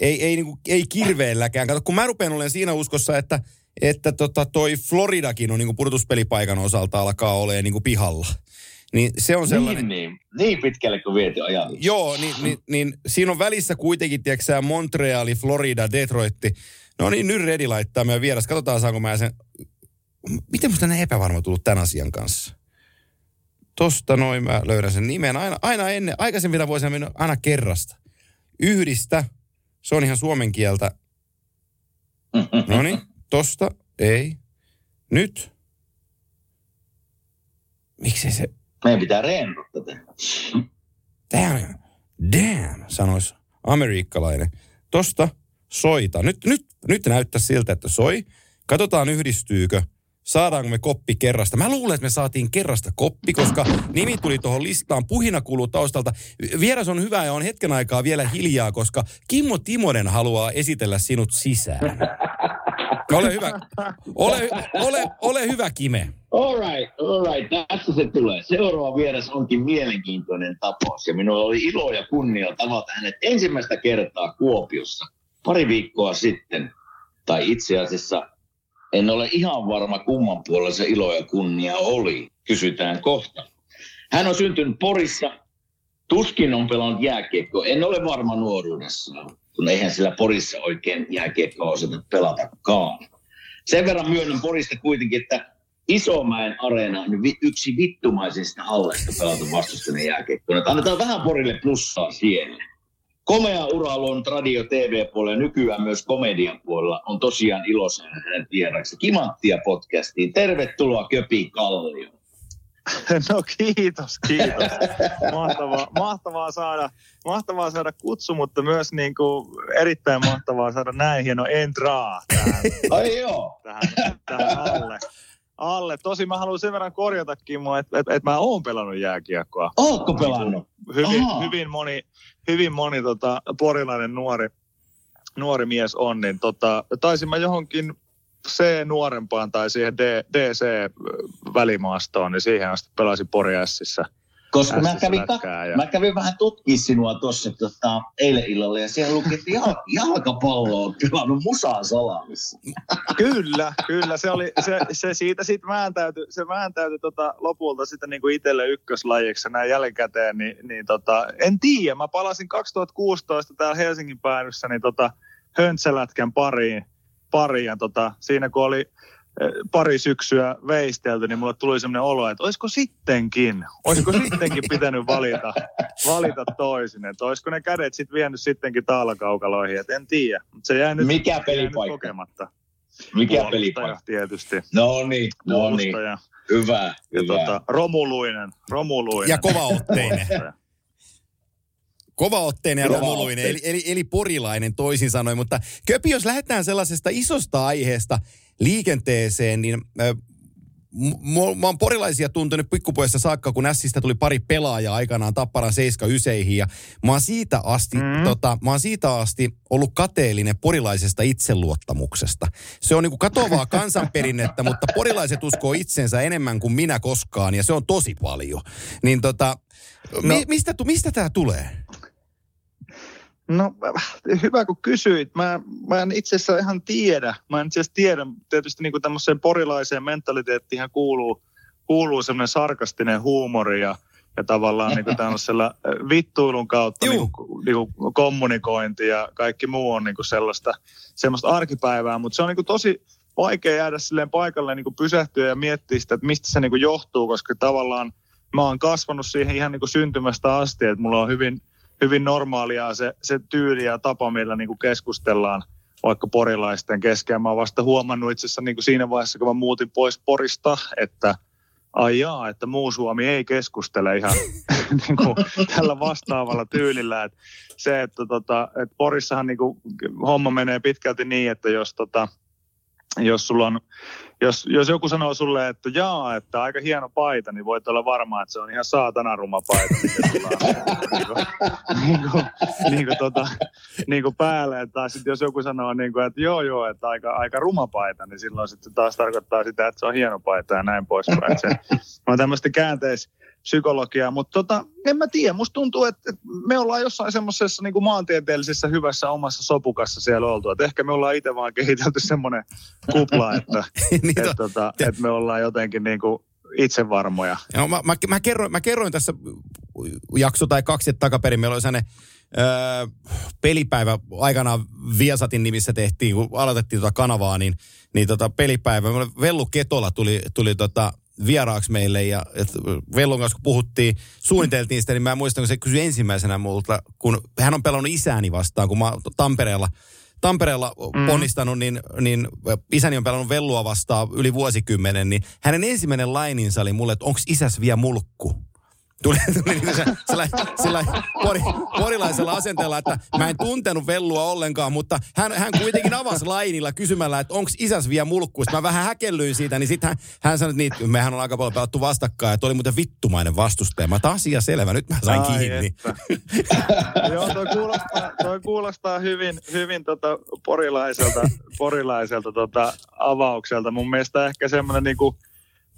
Ei, ei, niinku, ei kirveelläkään. Kato, kun mä rupean olen siinä uskossa, että, että tota toi Floridakin on niinku pudotuspelipaikan osalta alkaa olemaan niinku pihalla. Niin se on sellainen... Niin, niin, niin pitkälle kuin viety ajatus. Joo, niin, niin, niin siinä on välissä kuitenkin, tiedätkö Montreali, Florida, Detroitti. No niin, nyt Redi laittaa meidän vieras. Katsotaan, saanko mä sen... Miten musta näin epävarma tullut tämän asian kanssa? Tosta noin mä löydän sen nimen. Aina, aina ennen, aikaisemmin voisin mennä aina kerrasta. Yhdistä. Se on ihan suomen kieltä. No niin, tosta. Ei. Nyt. Miksei se... Meidän pitää reenata tätä. Damn, damn, sanoisi amerikkalainen. Tosta soita. Nyt, nyt, nyt näyttää siltä, että soi. Katsotaan yhdistyykö. Saadaanko me koppi kerrasta? Mä luulen, että me saatiin kerrasta koppi, koska nimi tuli tuohon listaan. Puhina kuuluu taustalta. Vieras on hyvä ja on hetken aikaa vielä hiljaa, koska Kimmo Timonen haluaa esitellä sinut sisään. Ole hyvä. Ole, ole, ole hyvä, Kime. All right, all right. Tässä se tulee. Seuraava vieras onkin mielenkiintoinen tapaus. Ja minulla oli ilo ja kunnia tavata hänet ensimmäistä kertaa Kuopiossa pari viikkoa sitten. Tai itse asiassa en ole ihan varma kumman puolella se ilo ja kunnia oli. Kysytään kohta. Hän on syntynyt Porissa. Tuskin on pelannut jääkiekko. En ole varma nuoruudessaan, kun eihän sillä Porissa oikein jääkiekkoa osata pelatakaan. Sen verran myönnän Porista kuitenkin, että Isomäen areena on yksi vittumaisista halleista pelata vastustajan jääkiekkoon. Annetaan vähän Porille plussaa siellä. Komea ura on radio TV-puolella nykyään myös komedian puolella. On tosiaan ilo saada hänen vieraksi Kimanttia podcastiin. Tervetuloa Köpi Kallio. No kiitos, kiitos. Mahtavaa, mahtavaa, saada, mahtavaa saada kutsu, mutta myös niin kuin erittäin mahtavaa saada näin hieno entraa tähän, Ai joo. tähän, tähän alle. alle. Tosi mä haluan sen verran korjata, Kimmo, että, että, että mä oon pelannut jääkiekkoa. Ootko pelannut? Hyvin, hyvin moni, hyvin moni tota, porilainen nuori, nuori mies on, niin tota, taisin mä johonkin C-nuorempaan tai siihen D, DC-välimaastoon, niin siihen asti pelasin Pori Sissä. Koska mä kävin, lätkää ja- mä kävin vähän tutkia sinua tuossa tota, eilen illalla ja siellä luki, että jal- jalkapallo on pelannut musaan salaamissa. Kyllä, kyllä. Se, oli, se, se siitä sitten vääntäytyi, se vääntäytyi tota, lopulta sitten niin kuin itselle ykköslajiksi näin jälkikäteen. Niin, niin tota, en tiedä, mä palasin 2016 täällä Helsingin päädyssä niin tota, höntsälätkän pariin, pariin ja tota, siinä kun oli eh, pari syksyä veistelty, niin mulle tuli sellainen olo, että olisiko sittenkin, olisiko sittenkin pitänyt valita, valita toisin, että olisiko ne kädet sitten vienyt sittenkin taalakaukaloihin, että en tiedä, mutta se jäi nyt, Mikä jäi nyt pelipaikka? kokematta. Mikä Puolustaja pelipaikka? tietysti. No niin, no niin. Hyvä, Ja hyvä. tota, romuluinen, romuluinen. Ja kovaotteinen. Puolustaja. Kovaotteinen ja romuluinen, eli, eli, eli porilainen toisin sanoen. Mutta Köpi, jos lähdetään sellaisesta isosta aiheesta liikenteeseen, niin äh, m- mä oon porilaisia tuntenut pikkupoissa saakka, kun Ässistä tuli pari pelaajaa aikanaan Tapparan 79 ja mä oon siitä asti, mm. tota, mä oon siitä asti ollut kateellinen porilaisesta itseluottamuksesta. Se on niinku katoavaa kansanperinnettä, mutta porilaiset uskoo itsensä enemmän kuin minä koskaan ja se on tosi paljon. Niin tota, no. mi- mistä, tu- mistä tämä tulee? No hyvä kun kysyit. Mä, mä en itse asiassa ihan tiedä. Mä en itse asiassa tiedä. Tietysti niin tämmöiseen porilaiseen mentaliteettiin kuuluu, kuuluu semmoinen sarkastinen huumori ja, ja tavallaan niin kuin tämmöisellä vittuilun kautta niin kuin, niin kuin kommunikointi ja kaikki muu on niin kuin sellaista, sellaista arkipäivää. Mutta se on niin kuin tosi vaikea jäädä silleen paikalle niin kuin pysähtyä ja miettiä sitä, että mistä se niin kuin johtuu, koska tavallaan mä oon kasvanut siihen ihan niin kuin syntymästä asti, että mulla on hyvin – hyvin normaalia se, se tyyli ja tapa, millä niin kuin keskustellaan vaikka porilaisten kesken. Mä oon vasta huomannut itse asiassa niin kuin siinä vaiheessa, kun mä muutin pois Porista, että ai jaa, että muu Suomi ei keskustele ihan niin kuin, tällä vastaavalla tyylillä. Että se, että, tota, että Porissahan niin kuin, homma menee pitkälti niin, että jos tota, jos, sulla on, jos, jos joku sanoo sulle, että jaa, että aika hieno paita, niin voit olla varma, että se on ihan saatana ruma paita, mikä sulla on niin kuin, niin kuin, tota, niin kuin päälle. Tai sitten jos joku sanoo, niin kuin, että joo joo, että aika, aika ruma paita, niin silloin sitten taas tarkoittaa sitä, että se on hieno paita ja näin poispäin. Se on tämmöistä käänteis, psykologiaa, mutta tota, en mä tiedä, musta tuntuu, että, me ollaan jossain semmoisessa niin maantieteellisessä hyvässä omassa sopukassa siellä oltu, että ehkä me ollaan itse vaan kehitelty semmoinen kupla, että, niin että, tota, että me ollaan jotenkin niin kuin itsevarmoja. Joo, mä, mä, mä, kerroin, mä kerroin tässä jakso tai kaksi takaperin, meillä oli sellainen öö, pelipäivä aikanaan Viasatin nimissä tehtiin, kun aloitettiin tuota kanavaa, niin, niin tota pelipäivä. Vellu Ketola tuli, tuli tota vieraaksi meille ja Vellon kanssa kun puhuttiin, suunniteltiin sitä, niin mä muistan, kun se kysyi ensimmäisenä multa, kun hän on pelannut isääni vastaan, kun mä Tampereella Tampereella mm. ponnistanut, niin, niin isäni on pelannut Vellua vastaan yli vuosikymmenen, niin hänen ensimmäinen laininsa oli mulle, että onko isäs vielä mulkku? Tuli, tuli niin se, sillä, sillä pori, porilaisella asenteella, että mä en tuntenut Vellua ollenkaan, mutta hän, hän kuitenkin avasi lainilla kysymällä, että onko isäs vielä mulkkuista. Mä vähän häkellyin siitä, niin sitten hän, hän sanoi, että niin, mehän on aika paljon pelattu vastakkain, että oli muuten vittumainen vastustaja. Mä taas asia selvä, nyt mä sain Ai kiinni. Joo, toi kuulostaa, toi kuulostaa hyvin, hyvin tota porilaiselta, porilaiselta tota avaukselta. Mun mielestä ehkä semmoinen niinku,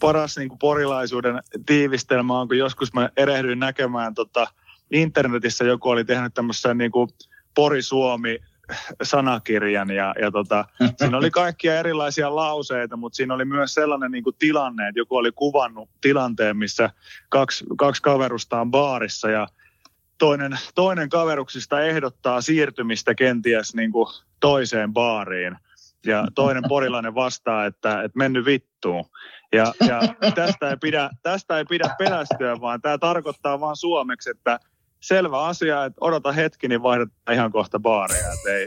paras niin kuin porilaisuuden tiivistelmä on, kun joskus mä erehdyin näkemään tota, internetissä joku oli tehnyt tämmöisen niin kuin Pori Suomi sanakirjan ja, ja tota, siinä oli kaikkia erilaisia lauseita, mutta siinä oli myös sellainen niin kuin tilanne, että joku oli kuvannut tilanteen, missä kaksi, kaksi kaverusta on baarissa ja toinen, toinen kaveruksista ehdottaa siirtymistä kenties niin kuin toiseen baariin. Ja toinen porilainen vastaa, että, että mennyt vittuun. Ja, ja tästä, ei pidä, tästä ei pidä pelästyä, vaan tämä tarkoittaa vaan suomeksi, että selvä asia, että odota hetki, niin vaihdetaan ihan kohta baaria. Että ei,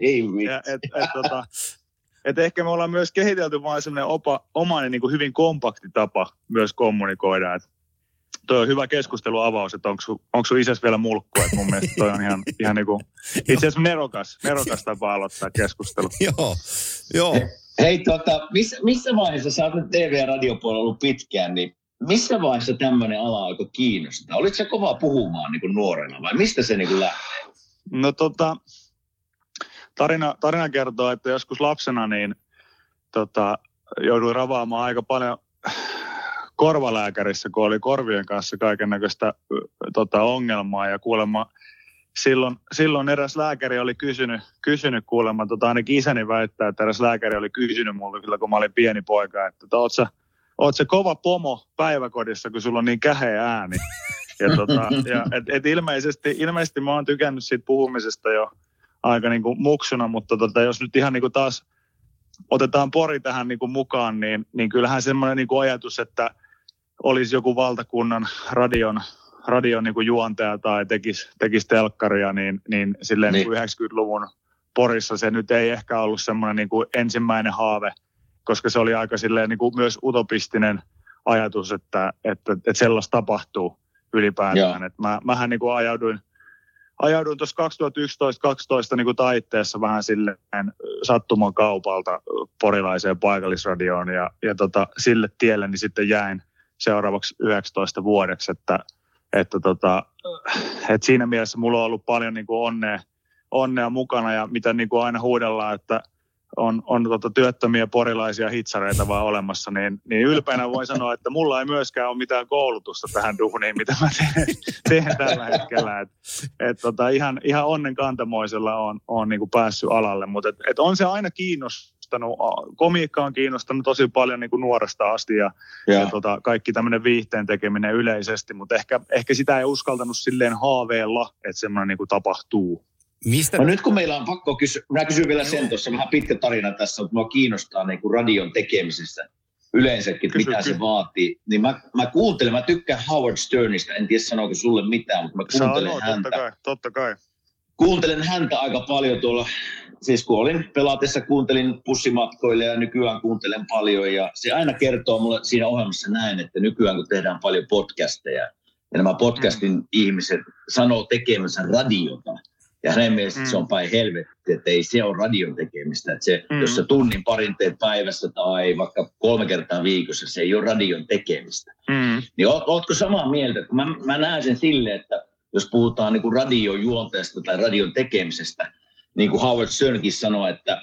ei mitään. ei ja, et, et, tota, et ehkä me ollaan myös kehitelty vain semmoinen opa, omainen niin kuin hyvin kompakti tapa myös kommunikoida. Et toi on hyvä keskusteluavaus, että onko sun isäs vielä mulkku. Et mun mielestä toi on ihan, ihan niin kuin, itse asiassa nerokas, nerokas tapa aloittaa keskustelu. joo, joo. Hei, tota, missä, missä vaiheessa, sä oot nyt TV- ja radiopuolella ollut pitkään, niin missä vaiheessa tämmöinen ala alkoi kiinnostaa? Olitko se kova puhumaan niin kuin nuorena vai mistä se niin kuin lähtee? No tota, tarina, tarina kertoo, että joskus lapsena niin tota, jouduin ravaamaan aika paljon korvalääkärissä, kun oli korvien kanssa kaiken näköistä tota, ongelmaa ja kuulemma silloin, silloin eräs lääkäri oli kysynyt, kysynyt kuulemma, tota ainakin isäni väittää, että eräs lääkäri oli kysynyt mulle kyllä, kun mä olin pieni poika, että oot, sä, oot sä kova pomo päiväkodissa, kun sulla on niin käheä ääni. Ja, tota, ja et, et ilmeisesti, ilmeisesti mä oon tykännyt siitä puhumisesta jo aika niin kuin muksuna, mutta tota, jos nyt ihan niin kuin taas otetaan pori tähän niin kuin mukaan, niin, niin kyllähän semmoinen niin ajatus, että olisi joku valtakunnan radion radion niin kuin juontaja tai tekisi, tekisi telkkaria, niin, niin silleen niin. Niin 90-luvun Porissa se nyt ei ehkä ollut semmoinen niin kuin ensimmäinen haave, koska se oli aika silleen niin kuin myös utopistinen ajatus, että, että, että sellaista tapahtuu ylipäätään. Et mä, mähän niin kuin ajauduin, ajauduin tuossa 2011-2012 niin kuin taitteessa vähän silleen sattuman kaupalta porilaiseen paikallisradioon ja, ja tota, sille tielle niin sitten jäin seuraavaksi 19 vuodeksi, että – että tota, et siinä mielessä mulla on ollut paljon niin kuin onnea, onnea mukana ja mitä niin kuin aina huudellaan, että on, on tota työttömiä porilaisia hitsareita vaan olemassa, niin, niin ylpeänä voin sanoa, että mulla ei myöskään ole mitään koulutusta tähän duuniin, mitä mä teen, teen tällä hetkellä. Et, et tota, ihan, ihan onnen kantamoisella on, on niinku päässyt alalle, mutta et, et on se aina kiinnostanut, komiikka on kiinnostanut tosi paljon niinku nuoresta asti ja, ja. ja tota, kaikki tämmöinen viihteen tekeminen yleisesti, mutta ehkä, ehkä sitä ei uskaltanut silleen haaveella, että semmoinen niinku tapahtuu. Mistä? No nyt kun meillä on pakko kysyä, mä kysyn vielä sen tuossa, vähän pitkä tarina tässä, mutta mua kiinnostaa niin kuin radion tekemisestä yleensäkin, kysy, mitä kysy. se vaatii. Niin mä, mä kuuntelen, mä tykkään Howard Sternista, en tiedä sanooko sulle mitään, mutta mä kuuntelen Sano, häntä. Totta kai, totta kai. Kuuntelen häntä aika paljon tuolla, siis kun olin pelatessa, kuuntelin pussimatkoille ja nykyään kuuntelen paljon ja se aina kertoo mulle siinä ohjelmassa näin, että nykyään kun tehdään paljon podcasteja ja nämä podcastin mm. ihmiset sanoo tekemänsä radiota, ja hänen mielestä mm. se on päin helvetti, että ei se ole radion tekemistä. Että se, mm. Jos sä tunnin parin teet päivässä tai vaikka kolme kertaa viikossa, se ei ole radion tekemistä. Mm. Niin oot, ootko samaa mieltä? Mä, mä näen sen silleen, että jos puhutaan niin kuin radion juonteesta tai radion tekemisestä, niin kuin Howard Sternkin sanoi, että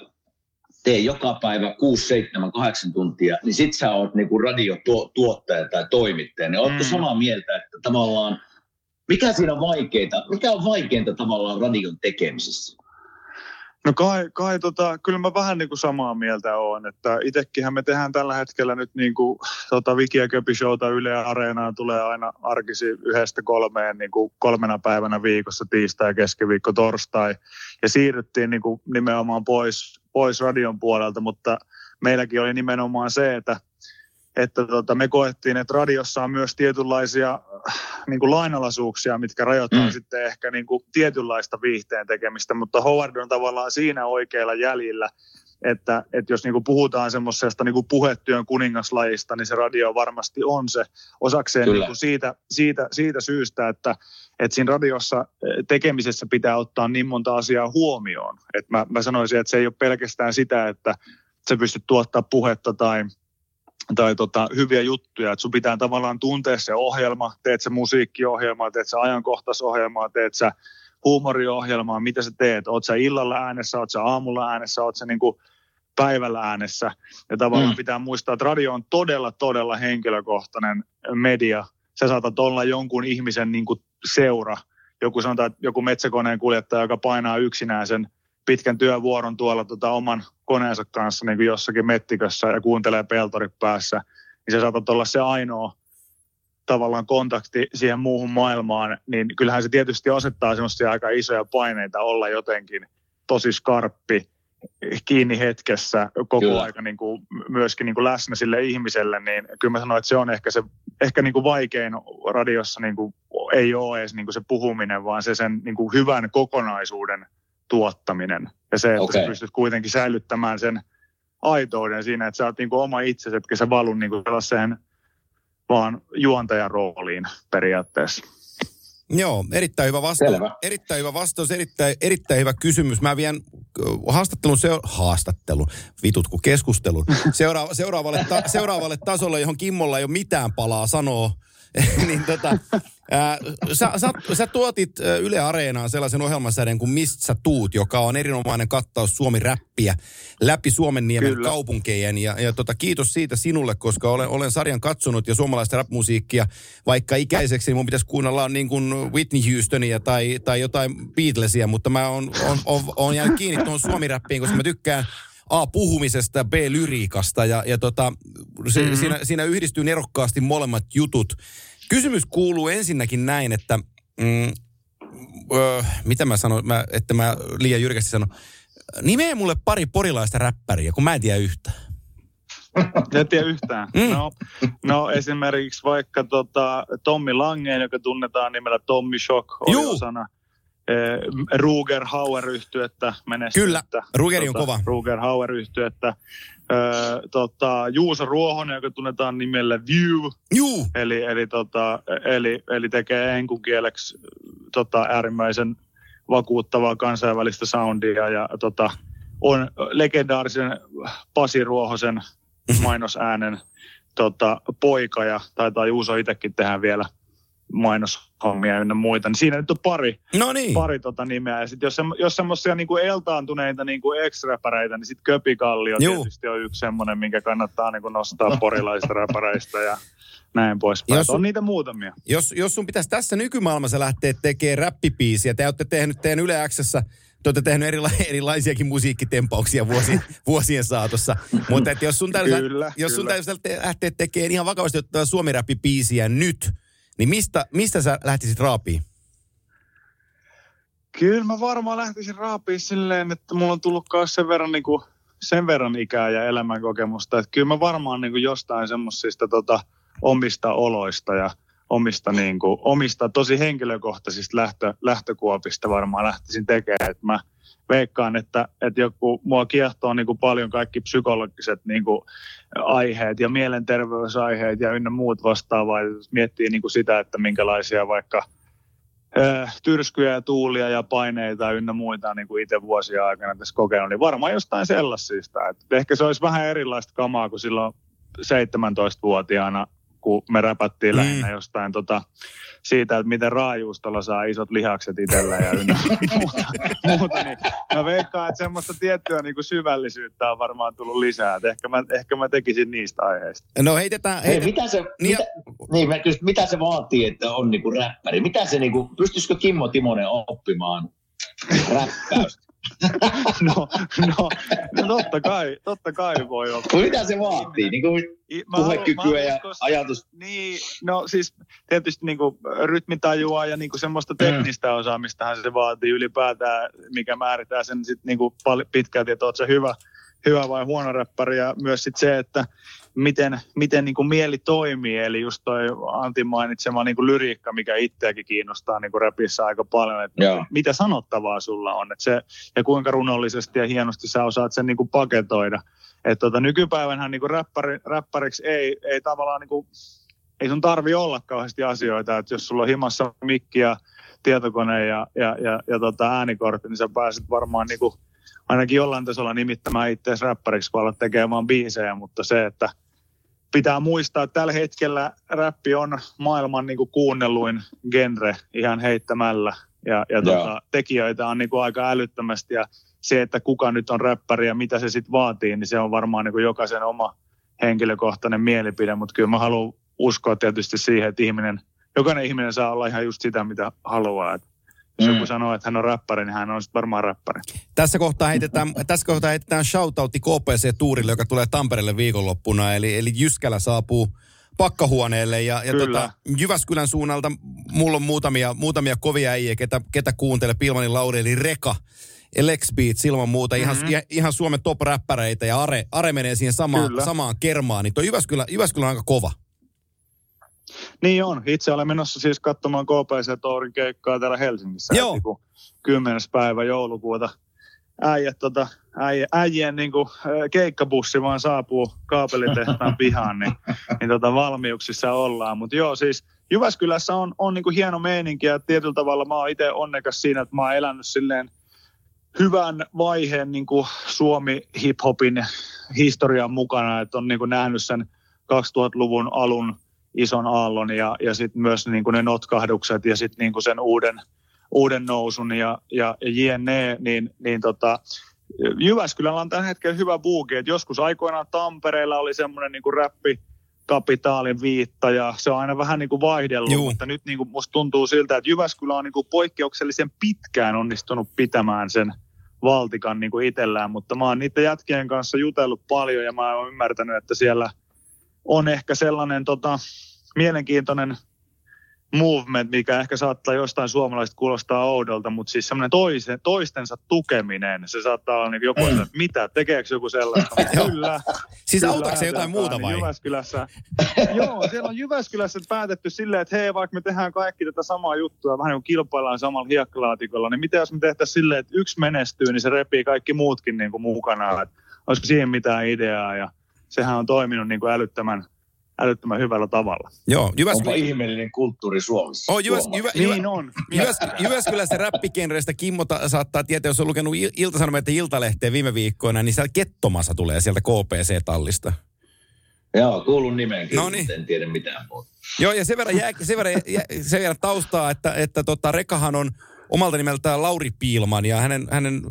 tee joka päivä 6, 7, 8 tuntia, niin sit sä oot niin kuin radiotuottaja tai toimittaja. Niin ootko mm. samaa mieltä, että tavallaan mikä siinä on vaikeita? Mikä on vaikeinta tavallaan radion tekemisessä? No kai, kai tota, kyllä mä vähän niin kuin samaa mieltä olen, että itsekinhän me tehdään tällä hetkellä nyt niin kuin, tota Viki ja Köpi showta Yle Areenaan tulee aina arkisi yhdestä kolmeen niin kuin kolmena päivänä viikossa, tiistai, keskiviikko, torstai. Ja siirryttiin niin kuin nimenomaan pois, pois radion puolelta, mutta meilläkin oli nimenomaan se, että että tota, me koettiin, että radiossa on myös tietynlaisia niin kuin lainalaisuuksia, mitkä rajoittaa mm. sitten ehkä niin kuin tietynlaista viihteen tekemistä, mutta Howard on tavallaan siinä oikealla jäljillä, että, että jos niin kuin puhutaan semmoisesta niin kuin puhetyön kuningaslajista, niin se radio varmasti on se osakseen niin kuin siitä, siitä, siitä syystä, että, että siinä radiossa eh, tekemisessä pitää ottaa niin monta asiaa huomioon. Että mä, mä sanoisin, että se ei ole pelkästään sitä, että sä pystyt tuottaa puhetta tai tai tota, hyviä juttuja, että sun pitää tavallaan tuntea se ohjelma, teet se musiikkiohjelmaa, teet se ajankohtaisohjelmaa, teet sä huumoriohjelmaa, mitä sä teet, oot sä illalla äänessä, oot sä aamulla äänessä, oot sä niin kuin päivällä äänessä. Ja tavallaan mm. pitää muistaa, että radio on todella, todella henkilökohtainen media. Sä saatat olla jonkun ihmisen niin kuin seura. Joku sanotaan, että joku metsäkoneen kuljettaja, joka painaa yksinään sen pitkän työvuoron tuolla tota, oman koneensa kanssa niin kuin jossakin mettikössä ja kuuntelee peltorit päässä, niin se saatat olla se ainoa tavallaan kontakti siihen muuhun maailmaan, niin kyllähän se tietysti asettaa semmoisia aika isoja paineita olla jotenkin tosi skarppi, kiinni hetkessä koko kyllä. aika niin kuin, myöskin niin kuin läsnä sille ihmiselle, niin kyllä mä sanoin, että se on ehkä se ehkä niin kuin vaikein radiossa niin kuin, ei ole edes niin kuin se puhuminen, vaan se sen niin kuin hyvän kokonaisuuden tuottaminen. Ja se, että okay. sä pystyt kuitenkin säilyttämään sen aitouden siinä, että sä oot niin kuin oma itsesi, etkä sä valu niin kuin sellaiseen vaan juontajan rooliin periaatteessa. Joo, erittäin hyvä vastaus. Selvä. Erittäin hyvä vastaus, erittäin, erittäin hyvä kysymys. Mä vien haastattelun, se haastattelu, vitut kun keskustelun, Seura- seuraavalle, ta- seuraavalle tasolle, johon Kimmolla ei ole mitään palaa sanoa niin tota, ää, sä, sä, sä tuotit Yle Areenaan sellaisen ohjelmasarjan kuin Mist sä tuut, joka on erinomainen kattaus Suomi-räppiä läpi Suomen niemen Kyllä. kaupunkejen. Ja, ja tota, kiitos siitä sinulle, koska olen, olen sarjan katsonut ja suomalaista rap-musiikkia, vaikka ikäiseksi niin mun pitäisi kuunnella niin kuin Whitney Houstonia tai, tai jotain Beatlesia, mutta mä oon on, on, on jäänyt kiinni tuohon Suomi-räppiin, koska mä tykkään A, puhumisesta, B, lyriikasta ja, ja tota, se, mm-hmm. siinä, siinä yhdistyy nerokkaasti molemmat jutut. Kysymys kuuluu ensinnäkin näin, että mm, ö, mitä mä sanon, mä, että mä liian jyrkästi sanon. Nimeä mulle pari porilaista räppäriä, kun mä en tiedä yhtään. En tiedä yhtään. Mm. No, no esimerkiksi vaikka tota, Tommi Langeen, joka tunnetaan nimellä Tommi Shock, oli Juu. osana Ruger Hauer yhtyettä menestystä. Kyllä, Rugeri on tota, kova. Ruger Hauer yhtyettä. Öö, tota, Juuso Ruohonen, joka tunnetaan nimellä View. Juu. Eli, eli, tota, eli, eli tekee enkukieleksi tota, äärimmäisen vakuuttavaa kansainvälistä soundia ja tota, on legendaarisen Pasi Ruohosen mhm. mainosäänen tota, poika ja taitaa Juuso itsekin tehdä vielä mainoshommia ynnä muita, niin siinä nyt on pari, No niin. pari tota nimeä. Ja sit jos, sem- jos semmoisia niinku eltaantuneita niinku ex-räpäreitä, niin sitten Köpikallio Juu. tietysti on yksi semmoinen, minkä kannattaa niinku nostaa porilaisista räpäreistä ja näin poispäin. Jos-. On niitä muutamia. Jos, jos sun pitäisi tässä nykymaailmassa lähteä tekemään räppipiisiä, te olette tehnyt teidän Yle Xssä, te olette tehnyt erila- erilaisiakin musiikkitempauksia vuosien, vuosien saatossa. Mutta että jos sun Kyllä, jos sun kyllä. täytyisi lähteä, lähteä tekemään ihan vakavasti ottavaa suomi-räppipiisiä nyt, niin mistä, mistä sä lähtisit raapiin? Kyllä mä varmaan lähtisin raapiin silleen, että mulla on tullut myös sen verran, niin kuin, sen verran ikää ja elämänkokemusta, että kyllä mä varmaan niin kuin jostain semmoisista tota, omista oloista ja omista, niin kuin, omista tosi henkilökohtaisista lähtö, lähtökuopista varmaan lähtisin tekemään. Että mä veikkaan, että, että joku, mua kiehtoo niin kuin paljon kaikki psykologiset niin kuin, aiheet ja mielenterveysaiheet ja ynnä muut vastaavaa. Ja jos miettii niin kuin sitä, että minkälaisia vaikka äh, tyrskyjä ja tuulia ja paineita ynnä muita niin kuin itse vuosia aikana tässä kokenut, niin varmaan jostain sellaisista. Et ehkä se olisi vähän erilaista kamaa kuin silloin 17-vuotiaana, kun me räpättiin mm. lähinnä jostain tota, siitä, että miten raajuustolla saa isot lihakset itsellä ja ynnä muuta, muuta, niin mä veikkaan, että semmoista tiettyä niin kuin syvällisyyttä on varmaan tullut lisää. Et ehkä, mä, ehkä mä tekisin niistä aiheista. No heitetään, Hei, heitetään mitä se, Niin mitä, niin, mä kysyn, mitä se vaatii, että on niinku räppäri? Mitä se niinku, pystyisikö Kimmo Timonen oppimaan räppäystä? No, no, no totta kai, totta kai voi olla. Mutta mitä se vaatii? Niinku I- mä haluan- mä puhekykyä ja uskon- ajatus. Niin, no siis tietysti niin kuin rytmitajua ja niin kuin semmoista teknistä osaamistahan se vaatii ylipäätään, mikä määritää sen sitten niin kuin pitkälti, että oot sä hyvä, hyvä vai huono räppäri ja myös sit se, että miten, miten niin kuin mieli toimii, eli just toi Antin mainitsema niin kuin lyriikka, mikä itseäkin kiinnostaa niin kuin räpissä aika paljon, että Joo. mitä sanottavaa sulla on, että se, ja kuinka runollisesti ja hienosti sä osaat sen niin kuin paketoida. Että tota, nykypäivänhän niin kuin räppäri, räppäriksi ei, ei tavallaan niin kuin, ei sun tarvi olla kauheasti asioita, että jos sulla on himassa mikki ja tietokone ja, ja, ja, ja tota äänikortti, niin sä pääset varmaan niin kuin, ainakin jollain tasolla nimittämään itseäsi räppäriksi, kun alat tekemään biisejä, mutta se, että pitää muistaa, että tällä hetkellä räppi on maailman niin kuin kuunnelluin genre ihan heittämällä. Ja, ja tota, tekijöitä on niin kuin aika älyttömästi ja se, että kuka nyt on räppäri ja mitä se sitten vaatii, niin se on varmaan niin kuin jokaisen oma henkilökohtainen mielipide, mutta kyllä mä haluan uskoa tietysti siihen, että ihminen, jokainen ihminen saa olla ihan just sitä, mitä haluaa. Et jos Mm. joku sanoo, että hän on räppäri, niin hän on varmaan räppäri. Tässä kohtaa heitetään, tässä kohtaa heitetään shoutoutti KPC-tuurille, joka tulee Tampereelle viikonloppuna. Eli, eli Jyskälä saapuu pakkahuoneelle ja, ja Kyllä. tota, Jyväskylän suunnalta mulla on muutamia, muutamia kovia äijä, ketä, ketä kuuntelee. Pilmanin Lauri, eli Reka, Lex Beats ilman muuta. Ihan, Mhm. ihan, ihan Suomen top-räppäreitä ja Are, Are menee siihen samaan, Kyllä. samaan kermaan. Niin tuo Jyväskylä, Jyväskylä on aika kova. Niin on. Itse olen menossa siis katsomaan KPC Tourin keikkaa täällä Helsingissä. Joo. heti, kun 10. päivä joulukuuta äijät, tota, äijä, äijien niin kuin, keikkabussi vaan saapuu kaapelitehtaan pihaan, niin, niin tota, valmiuksissa ollaan. Mutta joo, siis Jyväskylässä on, on niin kuin hieno meininki ja tietyllä tavalla mä oon itse onnekas siinä, että mä oon elänyt silleen hyvän vaiheen niin kuin Suomi hip-hopin historian mukana, että on niin kuin nähnyt sen 2000-luvun alun ison aallon ja, ja sitten myös niin kuin ne notkahdukset ja sitten niin kuin sen uuden, uuden nousun ja, ja, ja jne, niin, niin tota, Jyväskylällä on tällä hetkellä hyvä buuki, että joskus aikoinaan Tampereella oli semmoinen niin räppi kapitaalin viitta ja se on aina vähän niin kuin vaihdellut, Juu. mutta nyt niin kuin musta tuntuu siltä, että Jyväskylä on niin kuin poikkeuksellisen pitkään onnistunut pitämään sen valtikan niin kuin itsellään, mutta mä oon niiden jätkien kanssa jutellut paljon ja mä oon ymmärtänyt, että siellä on ehkä sellainen tota, mielenkiintoinen movement, mikä ehkä saattaa jostain suomalaisista kuulostaa oudolta, mutta siis semmoinen toisen, toistensa tukeminen, se saattaa olla niin joku, mm. että mitä, tekeekö joku sellaista? Kyllä. Siis Kyllä auttaako se jotain muuta vai? Jyväskylässä, joo, siellä on Jyväskylässä päätetty silleen, että hei, vaikka me tehdään kaikki tätä samaa juttua, vähän niin kuin kilpaillaan samalla hiekkalaatikolla, niin mitä jos me tehtäisiin silleen, että yksi menestyy, niin se repii kaikki muutkin niin kuin mukana, että olisiko siihen mitään ideaa, ja sehän on toiminut niin kuin älyttömän, älyttömän hyvällä tavalla. Joo, Onpa Jyväskylä, ihmeellinen kulttuuri Suomessa. Oh, Jyväs. Jyvä, Jyvä, Niin on. Jyväs- Jyväskylästä räppikenreistä Kimmo ta- saattaa tietää, jos on lukenut Il- Ilta-Sanomat ja Iltalehteen viime viikkoina, niin siellä Kettomassa tulee sieltä KPC-tallista. Joo, kuulun nimen kyllä, Noniin. mutta en tiedä mitään muuta. Joo, ja sen verran, jää, sen verran, jää, sen verran taustaa, että, että tota, Rekahan on omalta nimeltään Lauri Piilman ja hänen, hänen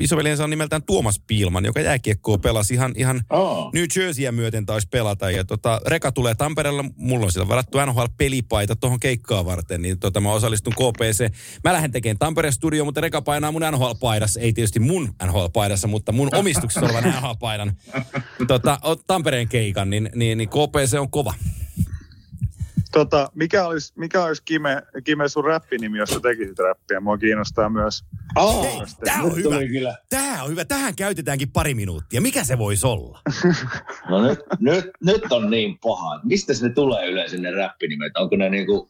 isoveljensä on nimeltään Tuomas Piilman, joka jääkiekkoa pelasi ihan, ihan Oh. New Jerseyä myöten taisi pelata. Ja tota, Reka tulee Tampereella, mulla on siellä varattu NHL-pelipaita tuohon keikkaa varten, niin tota, mä osallistun KPC. Mä lähden tekemään Tampereen studio, mutta Reka painaa mun NHL-paidassa, ei tietysti mun NHL-paidassa, mutta mun omistuksessa olevan NHL-paidan tota, Tampereen keikan, niin, niin, niin KPC on kova. Tota, mikä olisi, mikä olisi Kime, Kime sun räppinimi, jos sä tekisit räppiä? Mua kiinnostaa myös. Oh, Hei, tää on hyvä. kyllä. Tää on hyvä. Tähän käytetäänkin pari minuuttia. Mikä se voisi olla? No nyt, nyt, nyt on niin paha. Mistä ne tulee yleensä ne räppinimet? Onko ne niinku,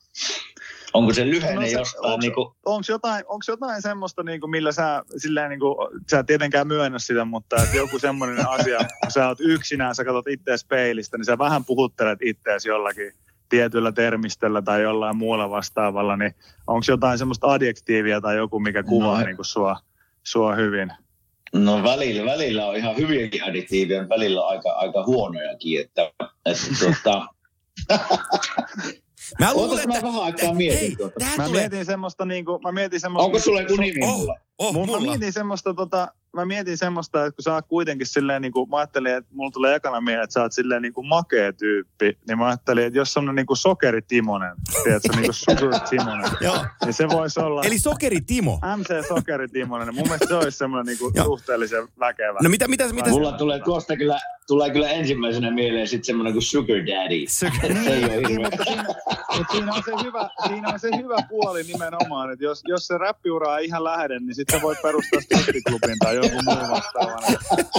onko se lyhenne No se- jostain onks- niinku, Onko jotain, onks jotain semmoista, niin kuin, millä sä, silleen, niin kuin, sä et tietenkään myönnä sitä, mutta että joku semmoinen asia, kun sä oot yksinään, sä katsot ittees peilistä, niin sä vähän puhuttelet ittees jollakin tietyllä termistöllä tai jollain muulla vastaavalla, niin onko jotain semmoista adjektiivia tai joku, mikä kuvaa No. niin kuin sua, sua hyvin? No välillä, välillä on ihan hyviäkin additiivia, välillä on aika, aika huonojakin, että, että tota, Mä luulen, Ootas mä että... vähän aikaa mietin Hei, tuota. Mä tulee... mietin semmoista, niin kuin, mä mietin semmoista... onko sulla joku nimi Oh, mulla? oh, Mun, mä mietin semmoista, tota, mä mietin semmoista, että kun sä oot kuitenkin silleen, niin kuin, mä ajattelin, että mulla tulee ekana mieleen, että sä oot silleen niin kuin makea tyyppi, niin mä ajattelin, että jos on niin kuin sokeri Timonen, tiedätkö, niin kuin sugar Timonen, niin se voisi olla Eli Sokeri Timo. MC Sokeri Timonen, niin mun mielestä se olisi semmoinen niin kuin suhteellisen väkevä. No mitä, mitä, mitä... Mulla tulee tuosta kyllä, tulee kyllä ensimmäisenä mieleen sitten semmoinen kuin Sugar Daddy. Sokeri- Se ei ole Niin, hirveä. mutta siinä, mutta siinä, on se hyvä, siinä on se hyvä puoli nimenomaan, että jos, jos se räppiura ei ihan lähde, niin sitten voit perustaa strippiklubin tai jonkun muun vastaavan.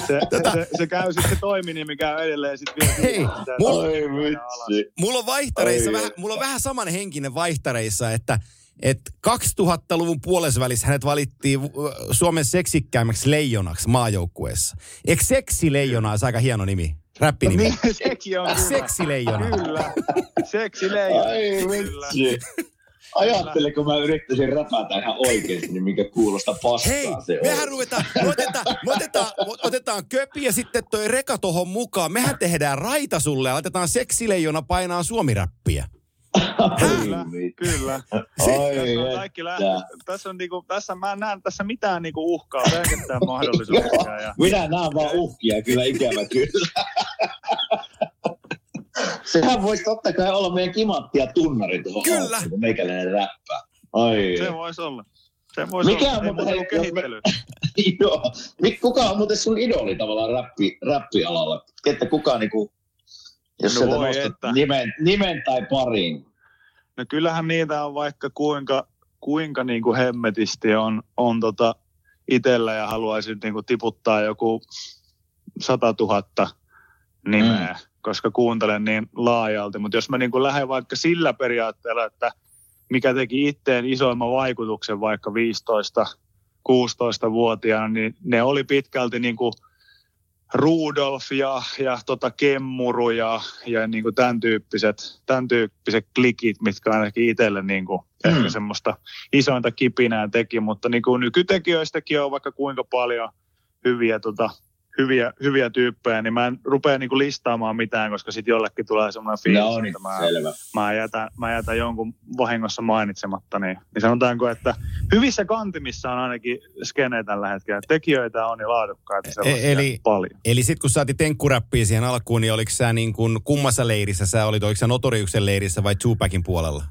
Se, se, se, se, käy sitten se toiminimi käy edelleen sitten vielä. Hei, mulla- Oi vitsi. Mulla on vaihtareissa, Ai, vähän, mulla on vähän samanhenkinen vaihtareissa, että et 2000-luvun puolesvälissä hänet valittiin äh, Suomen seksikkäimmäksi leijonaksi maajoukkueessa. Eikö seksileijona olisi aika hieno nimi? Räppinimi. Niin, sekin on. Seksileijona. Kyllä. Seksileijona. Ai vitsi. Ajattelin, kun mä yrittäisin räpätä ihan oikeasti, niin mikä kuulostaa paskaa Hei, se mehän on. ruvetaan, me otetaan, me otetaan, me otetaan köpi ja sitten toi reka tohon mukaan. Mehän tehdään raita sulle ja laitetaan seksileijona painaa suomiräppiä. Kyllä, kyllä. Ai, Tässä on kaikki lähtö. että. Tässä, on niinku, tässä mä en näe tässä mitään niinku uhkaa, pelkästään mahdollisuuksia. Ja, Minä näen vaan uhkia, kyllä ikävä kyllä. Sehän voisi totta kai olla meidän kimatti ja tunnari tuohon Kyllä. alkuun, kun meikäläinen räppää. Ai. se voisi olla. Se voisi Mikä olla. on muuten, hei, me- kehittely. Joo. Mik- Kuka on muuten sun idoli tavallaan räppi, räppialalla? Että kuka niinku, jos No sieltä voi nostat että. nimen, nimen tai parin. No kyllähän niitä on vaikka kuinka, kuinka niin kuin hemmetisti on, on tota itsellä ja haluaisin niin kuin tiputtaa joku 100 000 nimeä, mm. Koska kuuntelen niin laajalti. Mutta jos mä niin kuin lähden vaikka sillä periaatteella, että mikä teki itteen isoimman vaikutuksen vaikka 15 16-vuotiaana, niin ne oli pitkälti niin kuin Rudolf ja, ja tota Kemmuru ja, ja niin kuin tämän, tyyppiset, tämän tyyppiset klikit, mitkä ainakin itselle niin kuin Mm. ehkä semmoista isointa kipinää teki, mutta niin kuin nykytekijöistäkin on vaikka kuinka paljon hyviä, tota, hyviä, hyviä tyyppejä, niin mä en rupea niin kuin listaamaan mitään, koska sitten jollekin tulee semmoinen fiilis, No niin, että mä, selvä. mä, jätän, mä jätän jonkun vahingossa mainitsematta, niin, niin sanotaanko, että hyvissä kantimissa on ainakin skene tällä hetkellä. Tekijöitä on ja laadukkaita sellaisia eli- paljon. Eli sitten kun saatiin tenkkuräppiä siihen alkuun, niin oliko sä niin kuin kummassa leirissä? Sä olit, oliko sä Notoriuksen leirissä vai Tupacin puolella?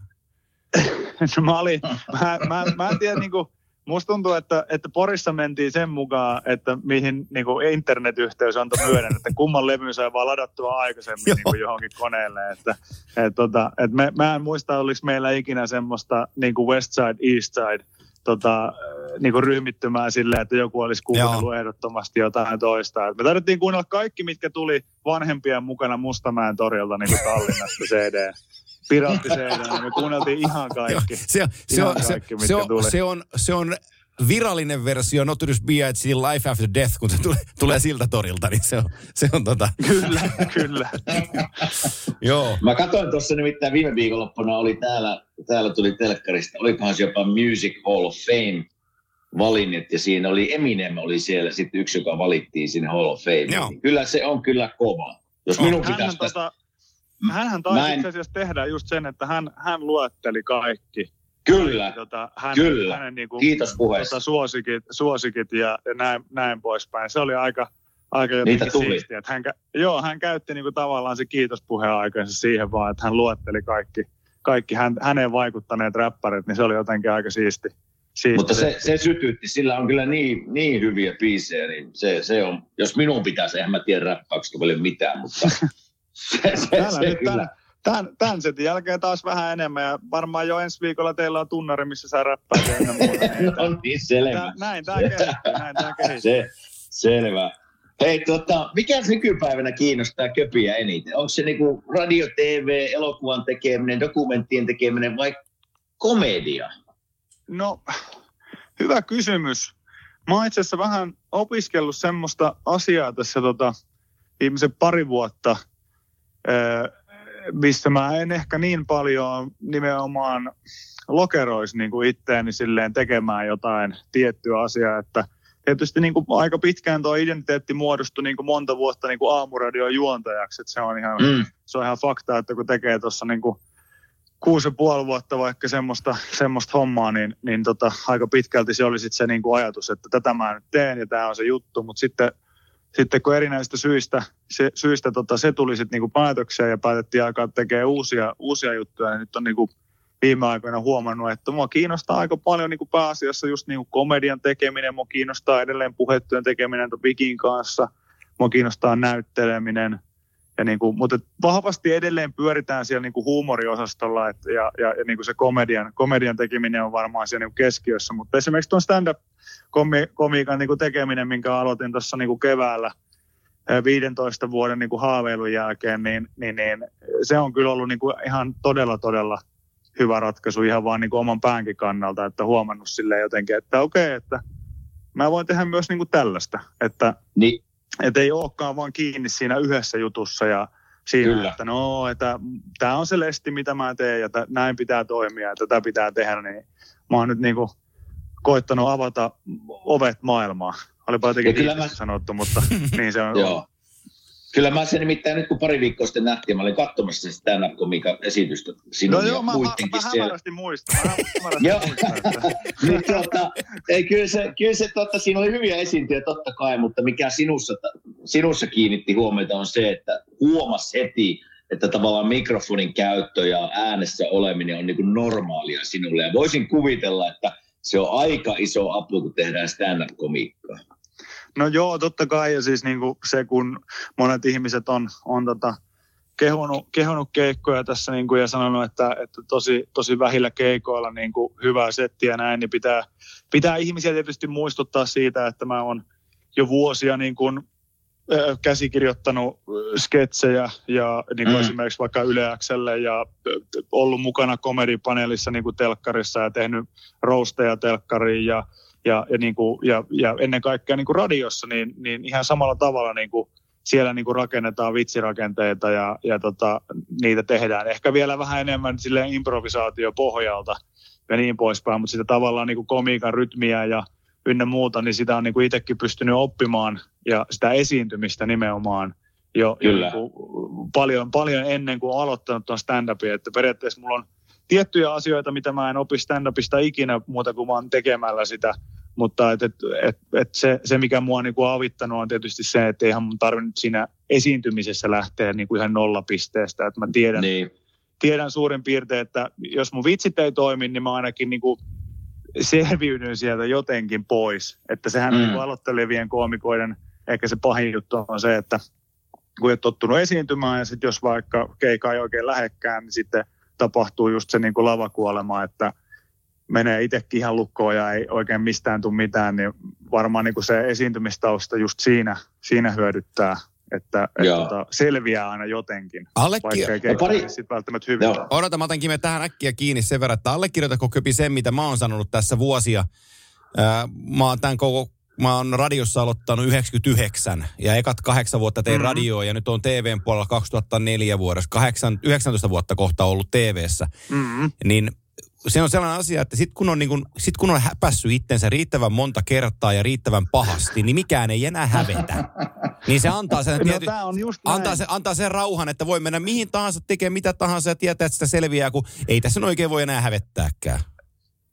No mä, olin, mä, mä, mä en tiedä, niin kuin, musta tuntuu, että, että Porissa mentiin sen mukaan, että mihin niin kuin internetyhteys antoi myöden, että kumman levyn sai vaan ladattua aikaisemmin niin kuin johonkin koneelle. Että, et, tota, et me, mä en muista, oliko meillä ikinä semmoista niin kuin West Side, East Side tota, niin kuin ryhmittymää silleen, että joku olisi kuunnellut Joo. ehdottomasti jotain toista. Et me tarvittiin kuunnella kaikki, mitkä tuli vanhempien mukana Mustamäen torilta niin kuin Tallinnasta CD. Piraatti CD, niin me kuunneltiin ihan kaikki. se, on- se, Ihan on, se, kaikki, mitkä se, on, tuli. se, on, se on virallinen versio Notorious B.I.G. Life After Death, kun se tulee, tulee siltä torilta, niin se on, se on tota, Kyllä, kyllä. joo. Mä katsoin tuossa nimittäin viime viikonloppuna oli täällä, täällä tuli telkkarista, olikohan se jopa Music Hall of Fame valinnat ja siinä oli Eminem oli siellä sitten yksi, joka valittiin sinne Hall of Fame. Joo. Kyllä se on kyllä kova. Jos minun pitäisi tästä... tota, hänhän taisi Mä en- itse asiassa tehdä just sen, että hän, hän luetteli kaikki. Kyllä, Tota, hän, Kyllä. Hänen niinku, kiitos puheesta. tota, suosikit, suosikit ja, ja näin, näin poispäin. Se oli aika, aika Niitä tuli. siistiä. Että hän, joo, hän käytti niinku tavallaan se kiitospuheen aikansa siihen vaan, että hän luetteli kaikki, kaikki hän, häneen vaikuttaneet räppärit, niin se oli jotenkin aika siisti. siisti. Mutta se, se sytytti, sillä on kyllä niin, niin hyviä biisejä, niin se, se on, jos minun pitäisi, eihän mä tiedä räppäyksestä paljon mitään, mutta se, se, Täällä se nyt kyllä. tämän, tämän, setin jälkeen taas vähän enemmän ja varmaan jo ensi viikolla teillä on tunnari, missä sä räppäät ynnä muuta. No niin, selvä. tää- näin tämä kehittyy, näin tämä kehittyy. Se, selvä. Hei, tota, mikä nykypäivänä kiinnostaa köpiä eniten? Onko se niinku radio, TV, elokuvan tekeminen, dokumenttien tekeminen vai komedia? No, hyvä kysymys. Mä oon itse asiassa vähän opiskellut semmoista asiaa tässä tota, viimeisen pari vuotta, ää, missä mä en ehkä niin paljon nimenomaan lokeroisi niin kuin itteeni silleen tekemään jotain tiettyä asiaa, että tietysti niin kuin aika pitkään tuo identiteetti muodostui niin kuin monta vuotta niin kuin aamuradion juontajaksi, että se on ihan Mm. se on ihan fakta, että kun tekee tuossa niinku kuusi ja puoli vuotta vaikka semmoista, semmoista hommaa, niin, niin tota, aika pitkälti se oli sit se niinku ajatus, että tätä mä nyt teen ja tämä on se juttu, mutta sitten, sitten kun erinäisistä syistä se, syistä tota, se tuli sitten niinku päätökseen ja päätettiin alkaa tekemään uusia, uusia juttuja, niin nyt on niinku viime aikoina huomannut, että mua kiinnostaa aika paljon niinku pääasiassa just niinku komedian tekeminen, mua kiinnostaa edelleen puhetyön tekeminen Vikin kanssa, mua kiinnostaa näytteleminen, ja niin kuin, mutta vahvasti edelleen pyöritään siellä niin kuin huumoriosastolla et, ja, ja, ja niin kuin se komedian, komedian tekeminen on varmaan siellä niin kuin keskiössä. Mutta esimerkiksi tuon stand-up-komiikan niin kuin tekeminen, minkä aloitin tuossa niin kuin keväällä eh, 15 vuoden niin kuin haaveilun jälkeen, niin, niin, niin se on kyllä ollut niin kuin ihan todella, todella hyvä ratkaisu ihan vaan niin kuin oman päänkin kannalta, että huomannut silleen jotenkin, että okei, että mä voin tehdä myös niin kuin tällaista, että Niin, että ei olekaan vaan kiinni siinä yhdessä jutussa ja siinä, Kyllä. että no, että tämä on se lesti, mitä mä teen ja tä, näin pitää toimia ja tätä pitää tehdä, niin mä oon nyt niinku koittanut avata ovet maailmaan. Olipa jotenkin kyllä mä- sanottu, mutta niin se on. joo. Kyllä mä sen nimittäin nyt kun pari viikkoa sitten nähtiin, mä olin katsomassa sitä stand-up-komiikan esitystä sinun No joo, mä, mä, mä hämärästi muistan. Joo. niin, tuota, ei, kyllä se, kyllä se totta, siinä oli hyviä esiintyjä totta kai, mutta mikä sinussa, sinussa kiinnitti huomiota on se, että huomas heti, että tavallaan mikrofonin käyttö ja äänessä oleminen on niin kuin normaalia sinulle. Ja voisin kuvitella, että se on aika iso apu, kun tehdään stand-up-komiikkaa. No joo, totta kai. Ja siis niin kuin se, kun monet ihmiset on, on tota, kehunut, kehunut keikkoja tässä niin kuin, ja sanonut, että, että tosi, tosi vähillä keikoilla niin kuin, hyvää settiä ja näin, niin pitää, pitää ihmisiä tietysti muistuttaa siitä, että mä oon jo vuosia niin kuin, käsikirjoittanut sketsejä ja niin kuin Mm. esimerkiksi vaikka Yle Xlle ja ollut mukana komedipaneelissa niin kuin telkkarissa ja tehnyt roasteja telkkariin ja ja, ja, niin kuin, ja, ja ennen kaikkea niin kuin radiossa, niin, niin ihan samalla tavalla niin kuin siellä niin kuin rakennetaan vitsirakenteita ja, ja tota, niitä tehdään. Ehkä vielä vähän enemmän sille improvisaatiopohjalta ja niin poispäin, mutta sitä tavallaan niin kuin komiikan rytmiä ja ynnä muuta, niin sitä on niin kuin itsekin pystynyt oppimaan ja sitä esiintymistä nimenomaan jo, jo Kyllä. niin kuin paljon, paljon ennen kuin aloittanut tuon stand-upin, että periaatteessa mulla on tiettyjä asioita, mitä mä en opi stand-upista ikinä muuta kuin vaan tekemällä sitä, mutta et, et, et, et se, se, mikä mua on niinku avittanut, on tietysti se, että eihän mun tarvinnut siinä esiintymisessä lähteä niinku ihan nollapisteestä. Että mä tiedän, Niin, tiedän suurin piirtein, että jos mun vitsit ei toimi, niin mä ainakin niinku selviydyn sieltä jotenkin pois. Että sehän Mm. mm. niin aloittelevien koomikoiden ehkä se pahin juttu on se, että kun et tottunut esiintymään ja sitten jos vaikka keika ei oikein lähekkään, niin sitten tapahtuu just se niin kuin lavakuolema, että menee itsekin ihan lukkoon ja ei oikein mistään tule mitään, niin varmaan niin kuin se esiintymistausta just siinä, siinä hyödyttää, että et Joo. tota, selviää aina jotenkin, Allekki... vaikka ei keikka pari- sitten välttämättä hyvin. Joo. Odota, mä otan Kime tähän äkkiä kiinni sen verran, että allekirjoitatko Köpi sen, mitä mä oon sanonut tässä vuosia. Mä oon tämän koko, mä oon radiossa aloittanut 99 ja ekat kahdeksan vuotta tein Mhm. mm-hmm. radioa ja nyt on TVn puolella 2004 vuodessa, kahdeksan, 19 vuotta kohta ollut TVssä. Mm-hmm. Niin se on sellainen asia, että sit kun on, niin kun, sit kun on häpässyt itsensä riittävän monta kertaa ja riittävän pahasti, niin mikään ei enää hävetä. Niin se antaa sen, No, tiety, tää on just näin. antaa, se, antaa sen rauhan, että voi mennä mihin tahansa, tekee mitä tahansa ja tietää, että sitä selviää, kun ei tässä oikein voi enää hävettääkään.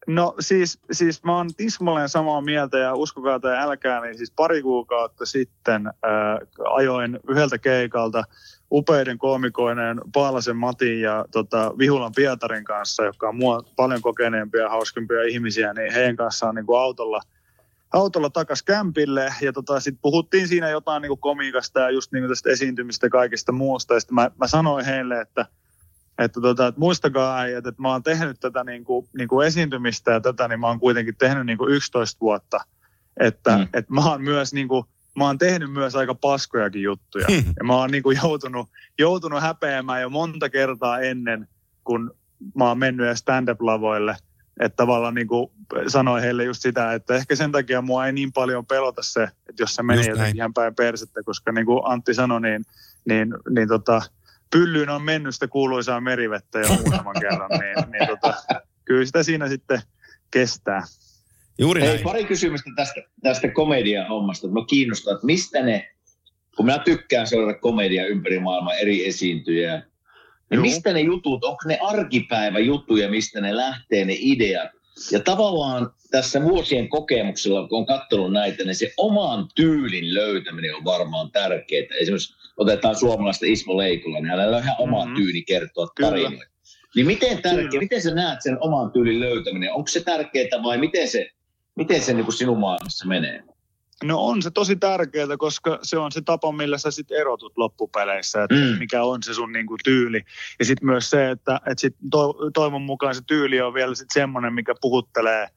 No siis, siis mä oon tismalleen samaa mieltä ja uskokaa tai älkää, niin siis pari kuukautta sitten ää, ajoin yhdeltä keikalta upeiden koomikoineen Paalasen Matin ja tota, Vihulan Pietarin kanssa, jotka on mua paljon kokeneempia ja hauskempia ihmisiä, niin heidän kanssaan niin kuin autolla, autolla takas kämpille ja tota, sitten puhuttiin siinä jotain niin kuin komiikasta ja just niin kuin tästä esiintymistä ja kaikista muusta ja sitten mä, mä sanoin heille, että että, tota, että muistakaa äijät, että mä oon tehnyt tätä niin kuin, niin kuin esiintymistä ja tätä, niin mä oon kuitenkin tehnyt niin kuin 11 vuotta. Että, mm. että mä oon myös niin kuin, mä oon tehnyt myös aika paskojakin juttuja. Hmm. Ja mä oon niin kuin joutunut, joutunut häpeämään jo monta kertaa ennen, kun mä oon mennyt stand-up-lavoille. Että tavallaan niin kuin sanoin heille just sitä, että ehkä sen takia mua ei niin paljon pelota se, että jos se menee jotenkin ihan päin persettä, koska niin kuin Antti sanoi, niin, niin, niin tota, pyllyyn on mennyt sitä kuuluisaa merivettä jo muutaman kerran, niin, niin tota, kyllä sitä siinä sitten kestää. Juuri Hei, näin. pari kysymystä tästä, tästä komedian hommasta. Mä kiinnostaa, että mistä ne, kun minä tykkään seurata komedia ympäri maailmaa, eri esiintyjä, niin mistä ne jutut, onko ne arkipäiväjuttuja, mistä ne lähtee, ne ideat? Ja tavallaan tässä vuosien kokemuksella, kun on katsonut näitä, niin se oman tyylin löytäminen on varmaan tärkeää. Esimerkiksi otetaan suomalaista Ismo Leikola, niin hänellä on ihan oma Mhm. tyyli kertoa tarinoita. Niin miten, tärkeä, miten sä näet sen oman tyylin löytäminen? Onko se tärkeää vai miten se, miten se niin kuin sinun maailmassa menee? No on se tosi tärkeää, koska se on se tapa, millä sä sitten erotut loppupeleissä, että Mm. mikä on se sun niinku tyyli. Ja sitten myös se, että et sit to, toivon mukaan se tyyli on vielä sit semmoinen, mikä puhuttelee,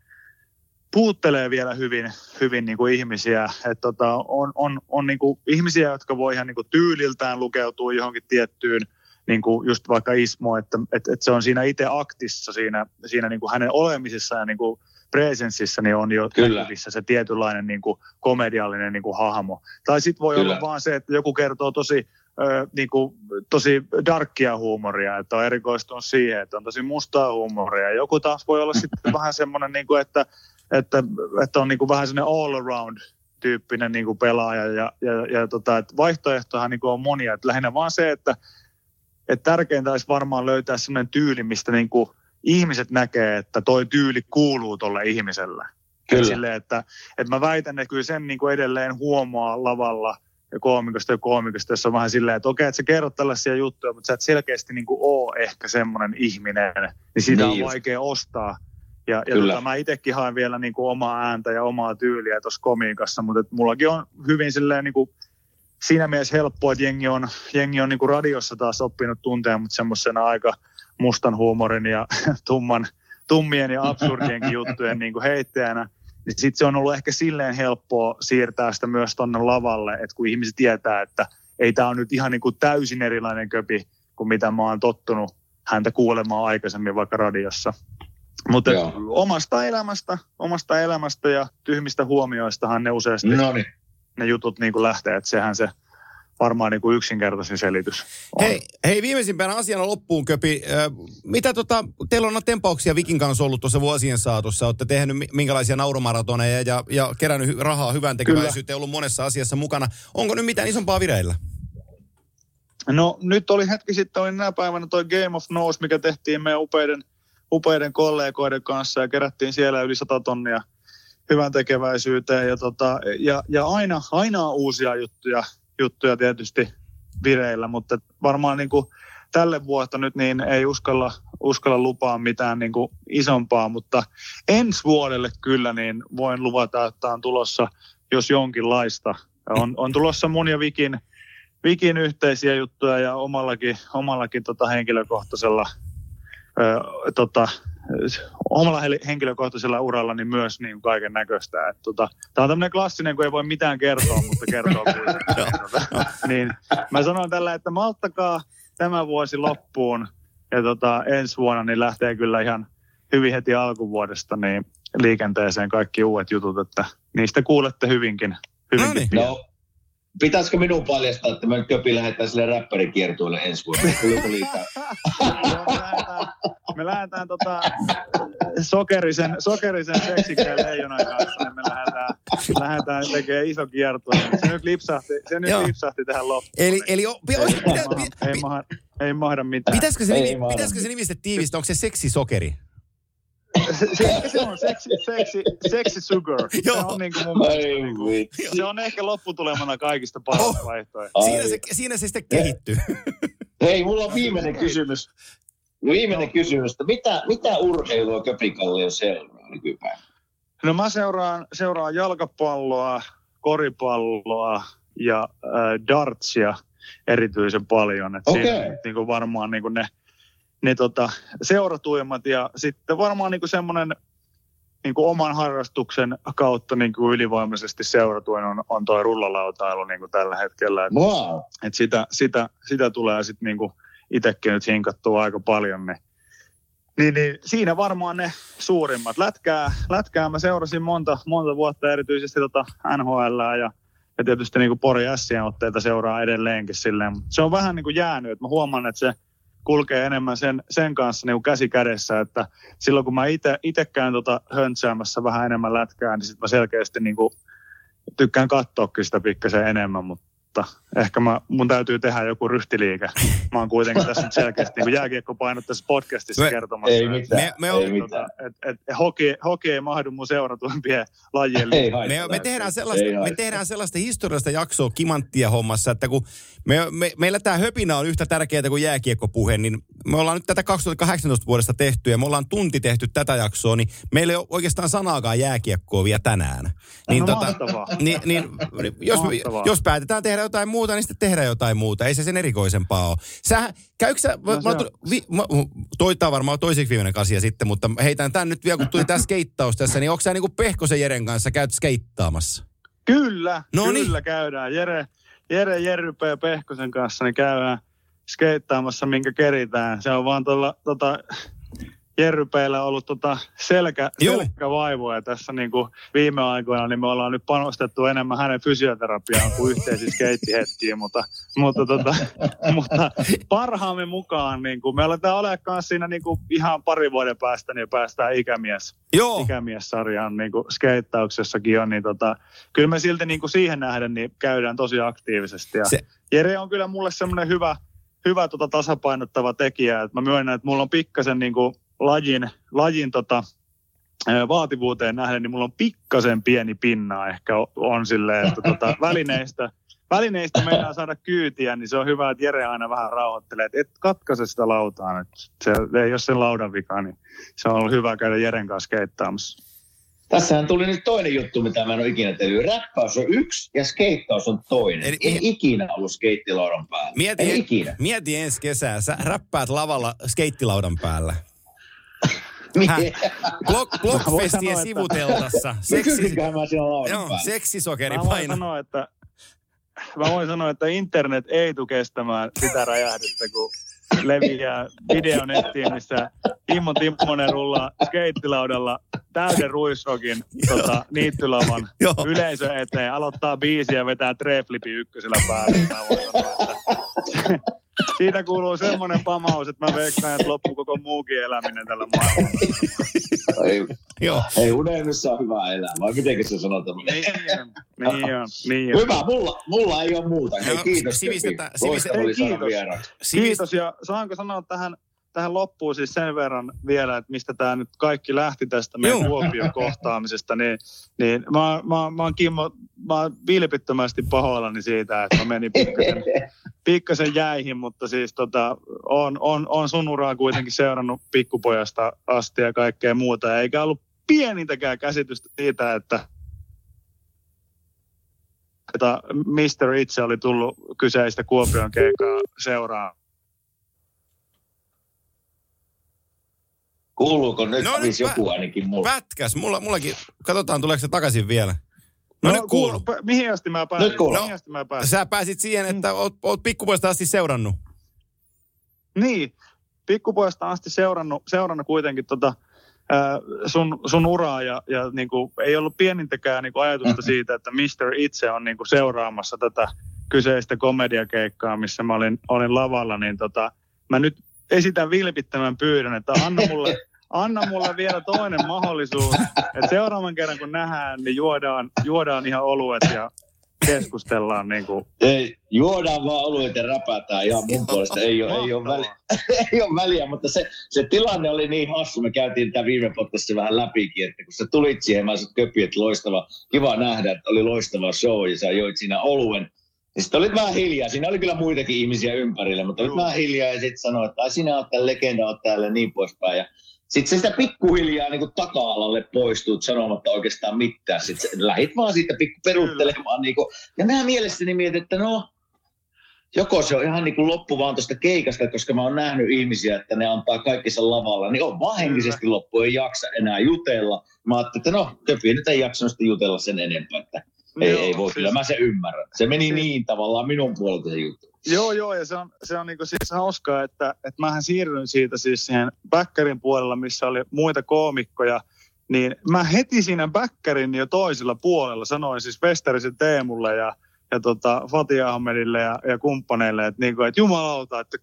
puhuttelee vielä hyvin, hyvin niinku ihmisiä. Et tota, on on, on niinku ihmisiä, jotka voi ihan niinku tyyliltään lukeutua johonkin tiettyyn, niinku just vaikka Ismo, että et, et se on siinä itse aktissa, siinä, siinä niinku hänen olemisessaan ja niinku presenssissä niin on jo Kyllä. näkyvissä se tietynlainen niin kuin komediallinen niin kuin hahmo. Tai sitten voi Kyllä. olla vaan se, että joku kertoo tosi, ö, niin kuin, tosi darkkia huumoria, että on erikoistunut siihen, että on tosi mustaa huumoria. Joku taas voi olla sitten vähän semmoinen, niin kuin, että, että, että on niin kuin vähän semmoinen all around tyyppinen niin kuin pelaaja ja, ja, ja tota, että vaihtoehtohan niin kuin on monia. Että lähinnä vaan se, että, että tärkeintä olisi varmaan löytää semmoinen tyyli, mistä niin kuin ihmiset näkee, että toi tyyli kuuluu tolle ihmiselle. Kyllä. Silleen, että, että mä väitän, että kyllä sen niin kuin edelleen huomaa lavalla ja koomikosta ja koomikosta, jossa on vähän silleen, että okei, että sä kerrot tällaisia juttuja, mutta sä et selkeästi niin kuin oo ehkä semmoinen ihminen, niin sitä Niin on just. vaikea ostaa. Ja, ja tota, mä itsekin haen vielä niin kuin omaa ääntä ja omaa tyyliä tuossa komiikassa, mutta et mullakin on hyvin silleen niin kuin siinä mielessä helppoa, että jengi on, jengi on niin kuin radiossa taas oppinut tuntea, mutta semmoisena aika mustan huumorin ja tumman, tummien ja absurdienkin juttujen niin kuin heittäjänä. Niin sitten se on ollut ehkä silleen helppoa siirtää sitä myös tonne lavalle, että kun ihmiset tietää, että ei tämä on nyt ihan niin kuin täysin erilainen köpi kuin mitä mä oon tottunut häntä kuulemaan aikaisemmin vaikka radiossa. Mutta Joo. omasta elämästä, omasta elämästä ja tyhmistä huomioistahan ne useasti No niin. ne jutut niin kuin lähtee, että sehän se varmaan niin kuin yksinkertaisin selitys on. Hei, hei, viimeisimpänä asiana loppuun, Köpi. Mitä tota, teillä on tempauksia Vikin kanssa ollut tuossa vuosien saatossa? Olette tehnyt mi- minkälaisia naurumaratoneja ja, ja kerännyt rahaa hyvän tekeväisyyteen, ollut monessa asiassa mukana. Onko nyt mitään isompaa vireillä? No nyt oli hetki sitten, oli tänä päivänä toi Game of Nose, mikä tehtiin meidän upeiden, upeiden kollegoiden kanssa ja kerättiin siellä yli 100 tonnia hyvän tekeväisyyteen. Ja, tota, ja, ja aina, aina on uusia juttuja, juttuja tietysti vireillä, mutta varmaan niin kuin tälle vuotta nyt niin ei uskalla, uskalla lupaa mitään niin kuin isompaa, mutta ensi vuodelle kyllä niin voin luvata, että on tulossa jos jonkinlaista. On, on tulossa mun ja Vikin, Vikin yhteisiä juttuja ja omallakin, omallakin tota henkilökohtaisella ö, tota, omalla henkilökohtaisella uralla niin myös niin kaiken näköistä. Tota, Tämä on tämmöinen klassinen, kun ei voi mitään kertoa, mutta kertoo kuitenkin. Tota, niin, mä sanon tällä, että malttakaa tämä vuosi loppuun ja tota, ensi vuonna niin lähtee kyllä ihan hyvin heti alkuvuodesta niin liikenteeseen kaikki uudet jutut, että niistä kuulette hyvinkin, hyvinkin. No, pitäisikö minun paljastaa, että me Köpi lähdetään sille räppärikiertueelle ensi vuonna? Tuliko liikaa? Joo, me lähdetään- me lähdetään tota, sokerisen, sokerisen seksikään leijonan kanssa, niin me lähdetään, lähdetään tekemään iso kierto. Se nyt lipsahti, se nyt Joo. lipsahti tähän loppuun. Eli, eli o, pi, ei, ei, mahda, ei, mahda, ei mahda mitään. pitäisikö se, nimi, pitäisikö se nimistä tiivistä? Onko se seksisokeri? Se, se, se on seksi, seksi, seksi sugar. Se Joo. on niin kuin mun mielestä, Ai niin kuin, vitsi. se on ehkä lopputulemana kaikista paras Oh. vaihtoehto. Siinä se, siinä se sitten kehittyy. Hei, mulla on viimeinen kysymys. Viimeinen kysymys. että Mitä, mitä urheilua Köpikallio seuraa nykypäivänä? No mä seuraan, seuraan jalkapalloa, koripalloa ja äh, dartsia erityisen paljon. Et Okei. Siinä nyt niinku varmaan niinku ne, ne tota, seuratuimmat ja sitten varmaan niinku semmoinen niinku oman harrastuksen kautta niinku ylivoimaisesti seuratuin on, on toi rullalautailu niinku tällä hetkellä. Et, Wow. et sitä, sitä, sitä tulee sitten niinku itsekin nyt hinkattua aika paljon. Niin, niin, niin siinä varmaan ne suurimmat. Lätkää, lätkää mä seurasin monta, monta vuotta erityisesti tota NHL ja, ja tietysti niinku Pori Sien otteita seuraa edelleenkin silleen. Mut se on vähän niinku jäänyt, että mä huomaan, että se kulkee enemmän sen, sen kanssa niinku käsi kädessä, että silloin kun mä itse käyn tota höntsäämässä vähän enemmän lätkää, niin sitten mä selkeästi niinku tykkään katsoakin sitä pikkasen enemmän, mutta ehkä mä, mun täytyy tehdä joku ryhtiliike. Mä oon kuitenkin tässä nyt selkeästi niin jääkiekkopainotteisessa podcastissa Me- kertomassa. Ei että- mitään. Me- me ei on- Tota, mitään. et, et, hoki, hoki ei mahdu mun seuratuimpien lajien Ei haittaa. Me, me, tehdään sellaista, Ei me tehdään sellaista historiallista jaksoa kimanttia hommassa, että kun me, me, meillä tämä höpinä on yhtä tärkeää kuin jääkiekkopuhe, niin me ollaan nyt tätä 2018 vuodesta tehty ja me ollaan tunti tehty tätä jaksoa, niin meillä ei ole oikeastaan sanaakaan jääkiekkoa vielä tänään. Niin, No mahtavaa. niin, niin, jos, Mahtavaa. jos päätetään tehdä jotain muuta, niin sitten tehdään jotain muuta. Ei se sen erikoisempaa ole. Sähän, käykö sä, No mä, on. vi, mä, toi tää on varmaan toiseksi viimeinen asia sitten, mutta heitän tän nyt vielä, kun tuli tää skeittaus tässä, niin onko sä niinku Pehkosen Jeren kanssa käyt skeittaamassa? Kyllä, No niin. kyllä käydään. Jere, Jere Jerrypä ja Pehkosen kanssa niin käydään skeittaamassa, minkä keritään. Se on vaan tuolla tota, Jerrypeillä ollut tota selkä, Joo. selkävaivoja tässä niin kuin viime aikoina, niin me ollaan nyt panostettu enemmän hänen fysioterapiaan kuin yhteisiin skeittihetkiin, mutta, mutta, tota, mutta parhaamme mukaan niin kuin, me aletaan olemaan siinä niin kuin ihan pari vuoden päästä, niin päästään ikämies Joo. ikämiessarjan niin kuin skeittauksessakin on, niin tota, kyllä me silti niin kuin siihen nähden niin käydään tosi aktiivisesti. Ja Se... Jere on kyllä mulle semmoinen hyvä, hyvä tota tasapainottava tekijä, että mä myönnän, että mulla on pikkasen niin kuin lajin, lajin tota, vaativuuteen nähden, niin mulla on pikkasen pieni pinna ehkä on silleen, että tota, välineistä, välineistä meinaa saada kyytiä, niin se on hyvä, että Jere aina vähän rauhoittelee, että et katkaise sitä lautaa nyt. Se ei ole sen laudan vika, niin se on ollut hyvä käydä Jeren kanssa keittaamassa. Tässähän tuli nyt toinen juttu, mitä mä en ole ikinä tehnyt. Räppäys on yksi ja skeittaus on toinen. Eli- en ikinä ollut skeittilaudan päällä. Mieti, en ikinä. mieti ensi kesää, sä räppäät lavalla skeittilaudan päällä. Block, Blockfestien sanoa, että- sivuteltassa. Seksi, Seksi, mä laudan joo, päällä. seksisokeri Mä voin paino. sanoa, että mä voin sanoa, että internet ei tule kestämään sitä räjähdystä, kun leviää video nettiin, missä Immo Timmonen rullaa skeittilaudalla täyden ruisrokin tota, niittylavan yleisö eteen, aloittaa biisiä ja vetää treflipi ykkösellä päälle. Mä voin sanoa, että siitä kuuluu semmoinen pamaus, että mä veikkaan, että loppuu koko muukin eläminen tällä maailmalla. Ei, Joo. ei unelmissa on hyvä elää, vai miten se sanotaan? Niin on, niin on, niin on. Hyvä, mulla, mulla ei ole muuta. Hei, kiitos. oli saada Kiitos. Sivist- Kiitos ja saanko sanoa tähän, tähän loppuun siis sen verran vielä, että mistä tämä nyt kaikki lähti tästä meidän. Kuopion kohtaamisesta, niin, niin mä, mä, mä oon Kimmo, mä oon vilpittömästi pahoillani siitä, että mä menin pikkasen, pikkasen jäihin, mutta siis tota, on, on, on sun uraa kuitenkin seurannut pikkupojasta asti ja kaikkea muuta, eikä ollut pienintäkään käsitystä siitä, että että Mister itse oli tullut kyseistä Kuopion keikkaa seuraa. Kuuluuko nyt No no, nyt joku mä- ainakin mulla? Pätkäs, mulla, mullakin, katsotaan tuleeko se takaisin vielä. No, nyt kuuluu. kuulu- Mihin asti mä pääsin? Nyt kuuluu. Mihin asti mä pääsin? Sä pääsit siihen, että oot, oot pikkupoista asti seurannut. Niin, pikkupojasta asti seurannut, seurannut kuitenkin tota, ää, sun, sun uraa ja, ja niin kuin, ei ollut pienintäkään niin kuin ajatusta siitä, että Mister itse on niin kuin seuraamassa tätä kyseistä komediakeikkaa, missä mä olin, olin lavalla, niin tota, mä nyt esitän vilpittömän pyydön, että anna mulle, anna mulle vielä toinen mahdollisuus, että seuraavan kerran kun nähdään, niin juodaan, juodaan ihan oluet ja keskustellaan niin kuin Ei, juodaan vaan oluet ja räpätään ihan mun puolesta. Ei ole, ei ole, väliä, ei ole väliä, mutta se, se, tilanne oli niin hassu. Me käytiin tämä viime podcastissa vähän läpikin, että kun sä tulit siihen, mä sanoin, että loistava, kiva nähdä, että oli loistava show ja sä joit siinä oluen. Ja sitten olit vähän hiljaa. Siinä oli kyllä muitakin ihmisiä ympärillä, mutta olit Joo. vähän hiljaa ja sitten sanoit, että ai sinä oot täällä legenda, oot täällä ja niin poispäin. Ja sitten se sitä pikkuhiljaa niin taka-alalle poistuut sanomatta oikeastaan mitään. Sitten lähit vaan siitä pikku peruuttelemaan. Niin kuin, ja mä mielessäni mietin, että no, joko se on ihan niin kuin loppu vaan tuosta keikasta, koska mä oon nähnyt ihmisiä, että ne antaa kaikissa lavalla, niin on vaan henkisesti loppu, ei jaksa enää jutella. Mä ajattelin, että no, Köpi nyt ei jaksanut sitten jutella sen enempää, että ei, Joo, ei voi, siis- kyllä mä sen ymmärrän. Se meni Siis- niin tavallaan minun puolelta se juttu. Joo, joo, ja se on, se on niinku siis hauskaa, että, että mähän siirryin siitä siis siihen backerin puolella, missä oli muita koomikkoja, niin mä heti siinä backerin jo toisella puolella sanoin siis Westerisen Teemulle ja, ja tota Fatih Ahmedille ja, ja kumppaneille, että, niinku, että jumalauta, että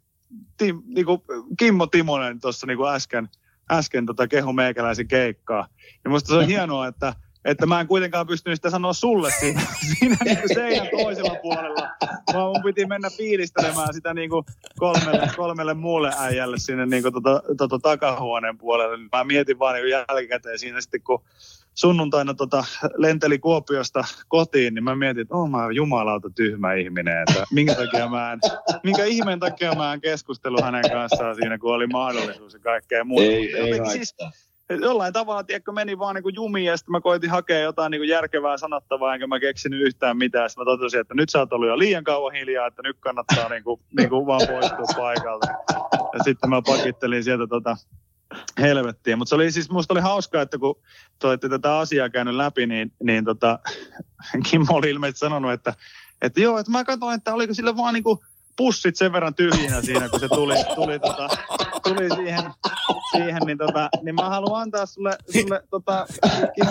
Tim, niinku, Kimmo Timonen tuossa niinku äsken, äsken tota kehu meikäläisen keikkaa. Ja musta se on hienoa, että, että mä en kuitenkaan pystynyt sitä sanoa sulle siinä, siinä niin kuin seinän toisella puolella, vaan mun piti mennä fiilistelemään sitä niin kuin kolmelle, kolmelle muulle äijälle sinne niin kuin tota, tota takahuoneen puolelle. Mä mietin vaan niin jälkikäteen siinä sitten, kun sunnuntaina tota, lenteli Kuopiosta kotiin, niin mä mietin, että oh, mä oon jumalauta tyhmä ihminen, että minkä takia mä en, minkä ihmeen takia mä en keskustellut hänen kanssaan siinä, kun oli mahdollisuus ja kaikkea muuta. Ei, ei siis, haittaa. Jollain tavalla, tiedätkö, meni vaan niin jumiin ja sitten mä koitin hakea jotain niin järkevää sanottavaa, enkä mä keksinyt yhtään mitään. Sitten mä totesin, että nyt sä oot ollut jo liian kauan hiljaa, että nyt kannattaa niin kuin, niin kuin vaan poistua paikalta. Ja sitten mä pakittelin sieltä tota helvettiä. Mutta se oli siis, musta oli hauskaa, että kun te olette tätä asiaa käynyt läpi, niin, niin tota, Kimmo oli ilmeisesti sanonut, että, että joo, että mä katsoin, että oliko sillä vaan niin kuin pussit sen verran tyhjinä siinä, kun se tuli, tuli, tota, tuli siihen, siihen niin, tota, niin mä haluan antaa sulle, sulle tota,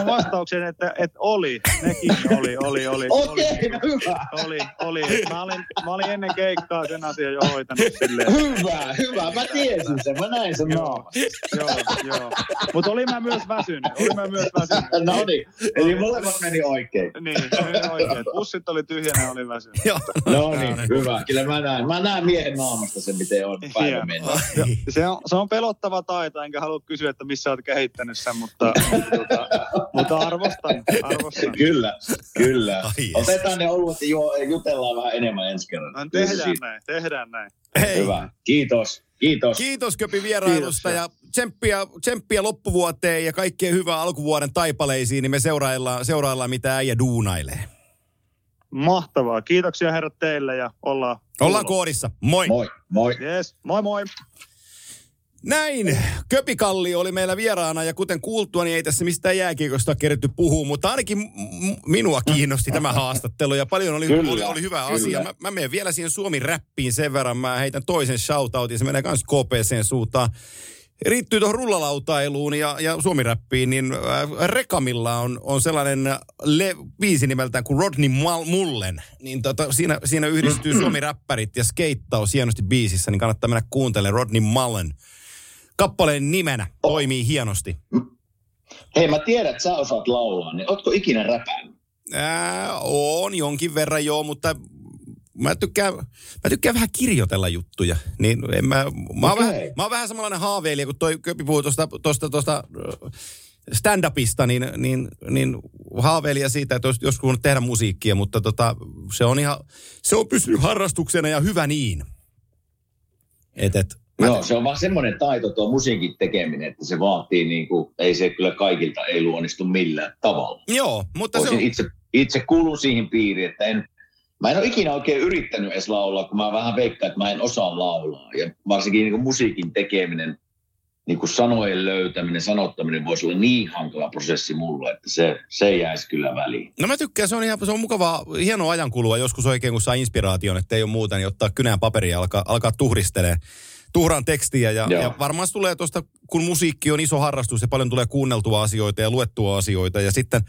vastauksen, että, että oli, nekin oli, oli, oli. Okei, oli, no hyvä. oli, oli. Mä olin, mä olin ennen keikkaa sen asian jo hoitanut silleen. Hyvä, hyvä. Mä tiesin sen, mä näin sen Joo, joo, joo. Mutta olin mä myös väsynyt, olin mä myös väsynyt. No niin, eli molemmat meni oikein. Niin, meni oikein. Pussit oli tyhjänä ja olin väsynyt. Joo. No niin, hyvä. Kyllä mä näen. Mä näen miehen naamasta sen, miten on päivä. Se on, se on pelottava taito, enkä halua kysyä, että missä olet kehittänyt sen, mutta, mutta, mutta arvostan, arvostan. Kyllä, kyllä. Ai jes. Otetaan ne oluet ja juo- jutellaan vähän enemmän ensi kerran. No, tehdään näin, tehdään näin. Hei. Hyvä. Kiitos. Kiitos. Kiitos Köpi vierailusta Kiitos, ja tsemppiä, tsemppiä loppuvuoteen ja kaikkea hyvää alkuvuoden taipaleisiin, niin me seuraillaan, seuraillaan mitä äijä duunailee. Mahtavaa. Kiitoksia herrat teille ja ollaan Ollaan kuulolla. koodissa. Moi. Moi. Moi. Yes, moi moi. Näin. Köpikalli oli meillä vieraana ja kuten kuultua, niin ei tässä mistään jääkiekosta keritty puhua, mutta ainakin m- minua kiinnosti tämä haastattelu ja paljon oli, Kyllä, oli, oli hyvä kyllä. asia. Mä, mä menen vielä siihen Suomi-räppiin sen verran, mä heitän toisen shoutoutin, se menee myös KPCn suuntaan. Riittyy tuohon rullalautailuun ja, ja suomiräppiin, niin äh, Rekamilla on, on sellainen le, biisi nimeltään kuin Rodney Mal- Mullen. Niin tota, siinä, siinä yhdistyy suomiräppärit ja skeittaus hienosti biisissä, niin kannattaa mennä kuuntelemaan Rodney Mullen. Kappaleen nimenä toimii hienosti. Hei, mä tiedän, että sä osaat laulaa, niin ootko ikinä räpännyt? Ää, on jonkin verran joo, mutta mä tykkään, mä tykkään vähän kirjoitella juttuja. Niin en mä, mä, oon Okei. vähän, mä oon vähän samanlainen haaveilija, kun toi Köpi puhuu tuosta tosta, tosta, äh, stand-upista, niin, niin, niin haaveilija siitä, että olisi joskus voinut tehdä musiikkia, mutta tota, se on ihan, se on pysynyt harrastuksena ja hyvä niin. Et, et, mä, Joo, se on vaan semmoinen taito tuo musiikin tekeminen, että se vaatii niin kuin, ei se kyllä kaikilta ei luonnistu millään tavalla. joo, mutta se Voisin on, itse, itse kuulun siihen piiriin, että en, mä en ole ikinä oikein yrittänyt edes laulaa, kun mä vähän veikkaan, että mä en osaa laulaa. Ja varsinkin niin kuin musiikin tekeminen, niin kuin sanojen löytäminen, sanottaminen voisi olla niin hankala prosessi mulle, että se, se jäisi kyllä väliin. No mä tykkään, se on ihan se on mukavaa, hienoa ajankulua joskus oikein, kun saa inspiraation, että ei ole muuta, niin ottaa kynään paperia ja alkaa, alkaa tuhristelee tuhraan tekstiä. Ja, Joo. ja varmaan tulee tuosta, kun musiikki on iso harrastus ja paljon tulee kuunneltua asioita ja luettua asioita. Ja sitten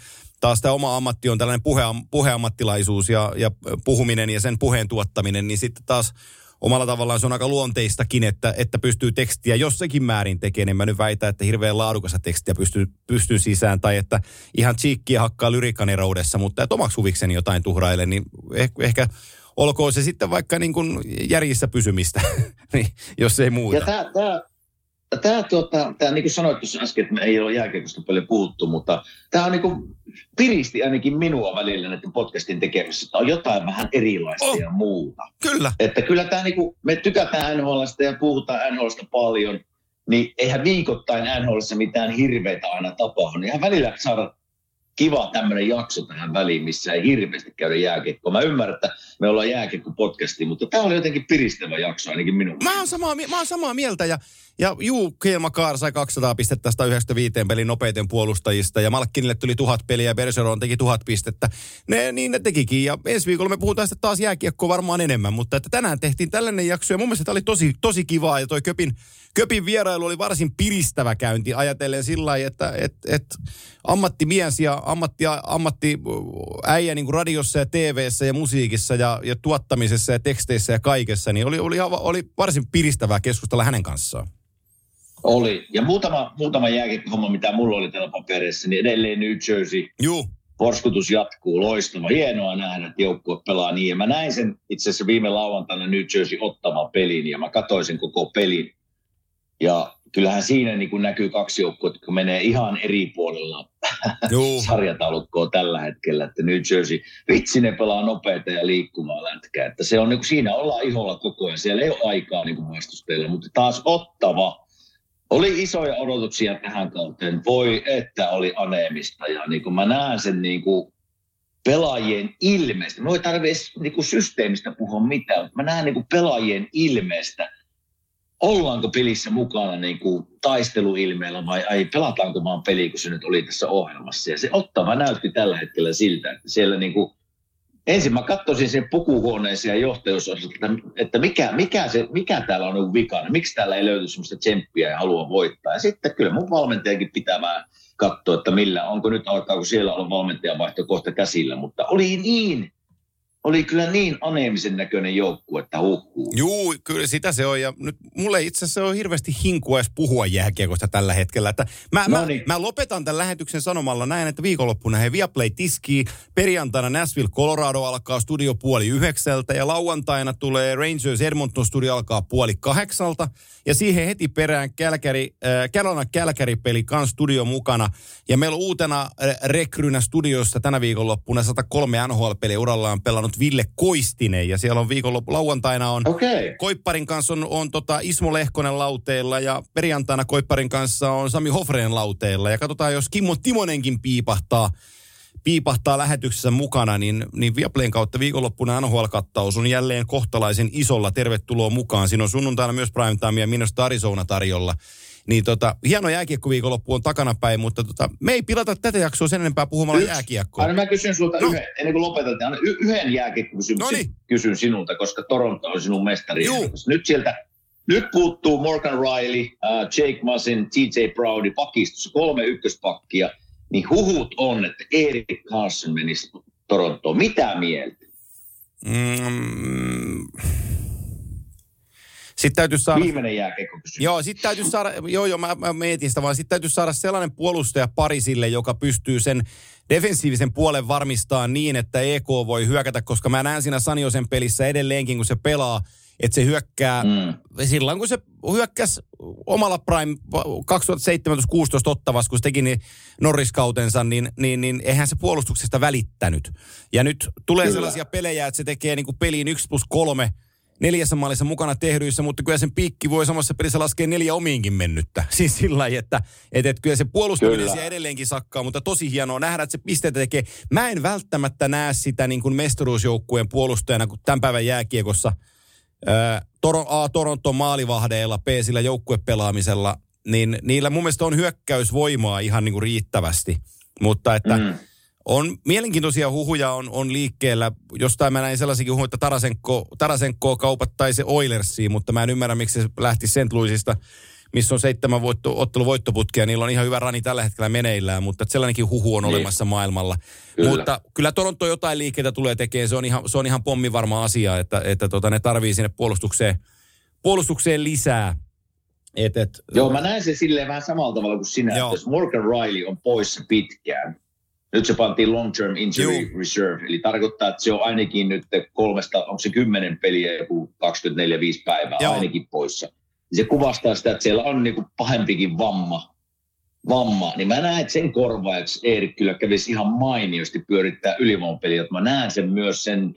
taas tämä oma ammatti on tällainen puhe, puheammattilaisuus ja, ja puhuminen ja sen puheen tuottaminen, niin sitten taas omalla tavallaan se on aika luonteistakin, että, että pystyy tekstiä jossakin määrin tekemään. En mä nyt väitä, että hirveän laadukasta tekstiä pystyy, pystyy sisään tai että ihan chiikkiä hakkaa lyrikaneroudessa, mutta että omaksi huvikseni jotain tuhraille, niin ehkä, ehkä olkoon se sitten vaikka niin kuin järjissä pysymistä, niin, jos ei muuta. Ja tämä, tämä, tämä, tuota, tämä niin kuin sanoit tuossa äsken, että me ei ole jälkeenkosta paljon puhuttu, mutta tämä on niin kuin, piristi ainakin minua välillä näiden podcastin tekemisessä, että on jotain vähän erilaista Oh. ja muuta. Kyllä. Että kyllä tämä niin kuin, me tykätään NHLstä ja puhutaan NHLstä paljon, niin eihän viikoittain NHLssä mitään hirveitä aina tapahdu. Niin ihan välillä saada kiva tämmöinen jakso tähän väliin, missä ei hirveästi käydä jääkiekkoa. Mä ymmärrän, että me ollaan jääkiekko-podcasti, mutta tämä oli jotenkin piristävä jakso ainakin minun. Mä oon samaa, mä oon samaa mieltä ja, ja juu, Kielma Kaar sai 200 pistettä 195 pelin nopeiten puolustajista ja Malkkinille tuli tuhat peliä ja Bergeron teki tuhat pistettä. Ne, niin ne tekikin ja ensi viikolla me puhutaan sitten taas jääkiekkoa varmaan enemmän, mutta että tänään tehtiin tällainen jakso ja mun mielestä tämä oli tosi, tosi kivaa ja toi Köpin, Köpin vierailu oli varsin piristävä käynti ajatellen sillä lailla, että et, et ammattimies ja ammatti, ammatti äijä niin kuin radiossa ja TVssä ja musiikissa ja, ja tuottamisessa ja teksteissä ja kaikessa, niin oli, oli, oli varsin piristävää keskustella hänen kanssaan. Oli. Ja muutama, muutama jääkiekko-homma, mitä mulla oli täällä paperissa, niin edelleen New Jersey. Juu, Porskutus jatkuu, loistava. Hienoa nähdä, että joukkue pelaa niin. Ja mä näin sen itse asiassa viime lauantaina New Jersey ottava pelin ja mä katsoin sen koko pelin. Ja kyllähän siinä niin kuin näkyy kaksi joukkuetta, kun menee ihan eri puolella juu. sarjataulukkoa tällä hetkellä, että New Jersey, vitsi ne pelaa nopeita ja liikkuvaa lätkää, että se on niin kuin, siinä ollaan iholla koko ajan, siellä ei ole aikaa niin kuin mutta taas ottava, oli isoja odotuksia tähän kauteen, voi että oli aneemista ja niin kuin mä näen sen niin kuin pelaajien ilmeestä, mä ei tarvitse niin kuin systeemistä puhua mitään, mutta mä näen niin kuin pelaajien ilmeestä, ollaanko pelissä mukana niin kuin taisteluilmeellä vai ei, pelataanko vaan peli, kun se nyt oli tässä ohjelmassa. Ja se ottava näytti tällä hetkellä siltä, että siellä niin kuin, ensin mä katsoisin sen pukuhuoneeseen ja johtajuusosalta, että, että mikä, mikä, se, mikä täällä on niin vikana, miksi täällä ei löydy sellaista tsemppiä ja halua voittaa. Ja sitten kyllä mun valmentajakin pitää vähän katsoa, että millä, onko nyt alkaako siellä olla valmentajavaihto kohta käsillä, mutta oli niin, oli kyllä niin aneemisen näköinen joukkue, että huhuu. Juu, kyllä sitä se on. Ja nyt mulle itse asiassa on hirveästi hinkua edes puhua jääkiekosta tällä hetkellä. Että mä, mä, mä, lopetan tämän lähetyksen sanomalla näin, että viikonloppuna he Viaplay tiskii. Perjantaina Nashville, Colorado alkaa studio puoli yhdeksältä ja lauantaina tulee Rangers Edmonton studio alkaa puoli kahdeksalta. Ja siihen heti perään Kälkäri, äh, Carolina Kälkäri-peli kans studio mukana. Ja meillä on uutena äh, rekrynä studiossa tänä viikonloppuna 103 NHL-peliä urallaan pelannut Ville Koistinen. Ja siellä on viikonloppu lauantaina on. Okay. Koipparin kanssa on, on tota Ismo Lehkonen lauteilla ja perjantaina Koipparin kanssa on Sami Hofreen lauteilla. Ja katsotaan, jos Kimmo Timonenkin piipahtaa, piipahtaa lähetyksessä mukana, niin, niin Viaplayn kautta viikonloppuna NHL-kattaus on jälleen kohtalaisen isolla. Tervetuloa mukaan. Siinä on sunnuntaina myös primetime ja minusta Arizona tarjolla. Niin tota, hieno jääkiekkoviikonloppu on takanapäin, mutta tota, me ei pilata tätä jaksoa sen enempää puhumalla Yksi. jääkiekkoa. Aina mä kysyn sulta No. yhden, ennen kuin lopetat, aina y- yhden jääkiekkokysymyksen Noniin. kysyn sinulta, koska Toronto on sinun mestari. Nyt sieltä, nyt puuttuu Morgan Riley, uh, Jake Musin, TJ Browdy pakistossa, kolme ykköspakkia, niin huhut on, että Erik Carson menisi Torontoon. Mitä mieltä? Mm. Sitten täytyy saada... Viimeinen jääkiekkokysymys. Joo, sitten täytyy saada, joo joo, mä, mä mietin sitä vaan, sitten täytyy saada sellainen puolustaja pari sille, joka pystyy sen defensiivisen puolen varmistaa niin, että EK voi hyökätä, koska mä näen siinä Sanjosen pelissä edelleenkin, kun se pelaa, että se hyökkää, mm. silloin kun se hyökkäsi omalla Prime 2017-16 ottavassa, kun se teki niin Norriskautensa, niin, niin, niin eihän se puolustuksesta välittänyt. Ja nyt tulee Kyllä. sellaisia pelejä, että se tekee niin kuin peliin 1 plus 3 neljässä maalissa mukana tehdyissä, mutta kyllä sen piikki voi samassa pelissä laskea neljä omiinkin mennyttä. Siis sillä lailla, että, että, että kyllä se puolustaminen Kyllä. siellä edelleenkin sakkaa, mutta tosi hienoa nähdä, että se pisteitä tekee. Mä en välttämättä näe sitä niin kuin mestaruusjoukkueen puolustajana kuin tämän päivän jääkiekossa. Ää, Toro, A, Toronton maalivahdeilla, B, sillä joukkuepelaamisella, niin niillä mun mielestä on hyökkäysvoimaa ihan niin kuin riittävästi. Mutta että Mm. On mielenkiintoisia huhuja on, on liikkeellä. Jostain mä näin sellaisikin huhuja, että Tarasenko, Tarasenkoa kaupattaisi Oilersiin, mutta mä en ymmärrä, miksi se lähti St. Louisista missä on seitsemän voitto, ottelu voittoputkia. Niillä on ihan hyvä rani tällä hetkellä meneillään, mutta sellainenkin huhu on Niin. olemassa maailmalla. Kyllä. Mutta kyllä Toronto jotain liikkeitä tulee tekemään. Se on ihan, se on ihan pommivarma asia, että, että tota, ne tarvii sinne puolustukseen, puolustukseen lisää. Et, et, Joo, mä näen sen silleen vähän samalla tavalla kuin sinä, Joo. että jos Morgan Riley on poissa pitkään, nyt se pantiin long term injury Juu. reserve, eli tarkoittaa, että se on ainakin nyt kolmesta, onko se kymmenen peliä joku 24-5 päivää Joo. ainakin poissa. Se kuvastaa sitä, että siellä on niinku pahempikin vamma, vamma, niin mä näen, että sen korvaajaksi Erik kyllä kävisi ihan mainiosti pyörittää ylivoimapeliä, mä näen sen myös sen,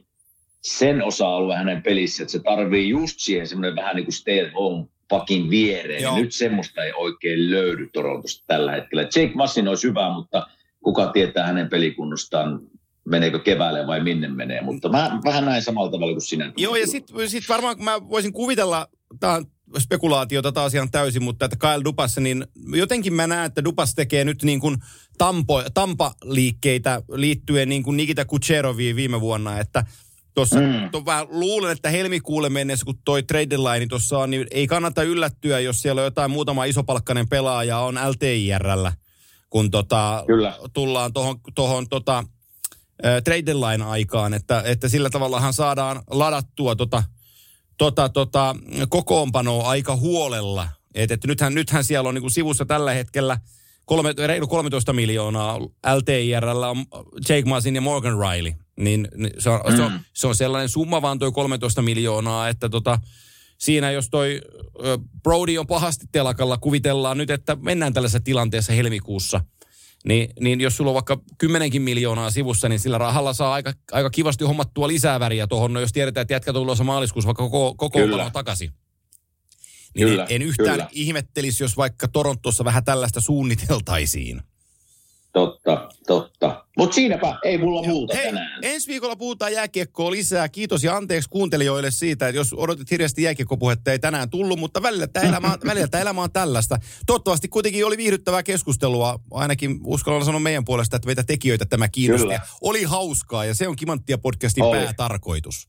sen osa-alueen hänen pelissä, että se tarvii just siihen semmoinen vähän niin kuin stay at home pakin viereen. Joo. Ja nyt semmoista ei oikein löydy Torontosta tällä hetkellä. Jake Massin olisi hyvä, mutta kuka tietää hänen pelikunnostaan, meneekö keväälle vai minne menee. Mutta mä vähän näin samalla tavalla kuin sinä. Joo, ja sitten sit varmaan mä voisin kuvitella, tämä on spekulaatiota taas ihan täysin, mutta että Kyle Dupas, niin jotenkin mä näen, että Dupas tekee nyt niin kuin tampo, tampaliikkeitä liittyen niin kuin Nikita Kucheroviin viime vuonna, että tuossa Mm. vähän luulen, että helmikuulle mennessä, kun toi trade deadline tuossa on, niin ei kannata yllättyä, jos siellä on jotain muutama isopalkkainen pelaaja on LTIRllä, kun tota, Kyllä. tullaan tuohon tohon, tota, ä, trade deadline aikaan, että, että sillä tavallahan saadaan ladattua tota, tota, tota, kokoonpanoa aika huolella. Et, et nythän, nythän siellä on niinku sivussa tällä hetkellä kolme, reilu 13 miljoonaa LTIRllä on Jake Masin ja Morgan Riley. Niin, niin se, on, mm. se, on, se on sellainen summa vaan toi 13 miljoonaa, että tota, siinä jos toi Brody on pahasti telakalla, kuvitellaan nyt, että mennään tällaisessa tilanteessa helmikuussa, niin, niin jos sulla on vaikka kymmenenkin miljoonaa sivussa, niin sillä rahalla saa aika, aika kivasti hommattua lisää väriä tuohon, no jos tiedetään, että jätkä tulossa maaliskuussa vaikka koko, koko takaisin. Niin Kyllä, en, en yhtään kyllä. ihmettelisi, jos vaikka Torontossa vähän tällaista suunniteltaisiin. Totta, totta. Mutta siinäpä ei mulla muuta Hei, tänään. ensi viikolla puhutaan jääkiekkoa lisää. Kiitos ja anteeksi kuuntelijoille siitä, että jos odotit hirveästi jääkiekkopuhetta, ei tänään tullut, mutta välillä tämä elämä, välillä tämä elämä on tällaista. Toivottavasti kuitenkin oli viihdyttävää keskustelua, ainakin uskallan sanoa meidän puolesta, että meitä tekijöitä tämä kiinnosti. Kyllä. Oli hauskaa ja se on Kimanttia podcastin Oli. päätarkoitus.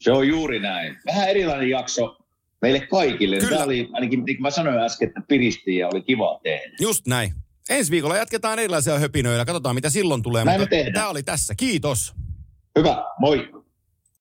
Se on juuri näin. Vähän erilainen jakso meille kaikille. Kyllä. Tämä oli, ainakin niin kuin mä sanoin äsken, että piristi ja oli kiva tehdä. Just näin. Ensi viikolla jatketaan erilaisia höpinöillä. Katsotaan, mitä silloin tulee. Näin mutta tehdään. Tämä oli tässä. Kiitos. Hyvä, moi.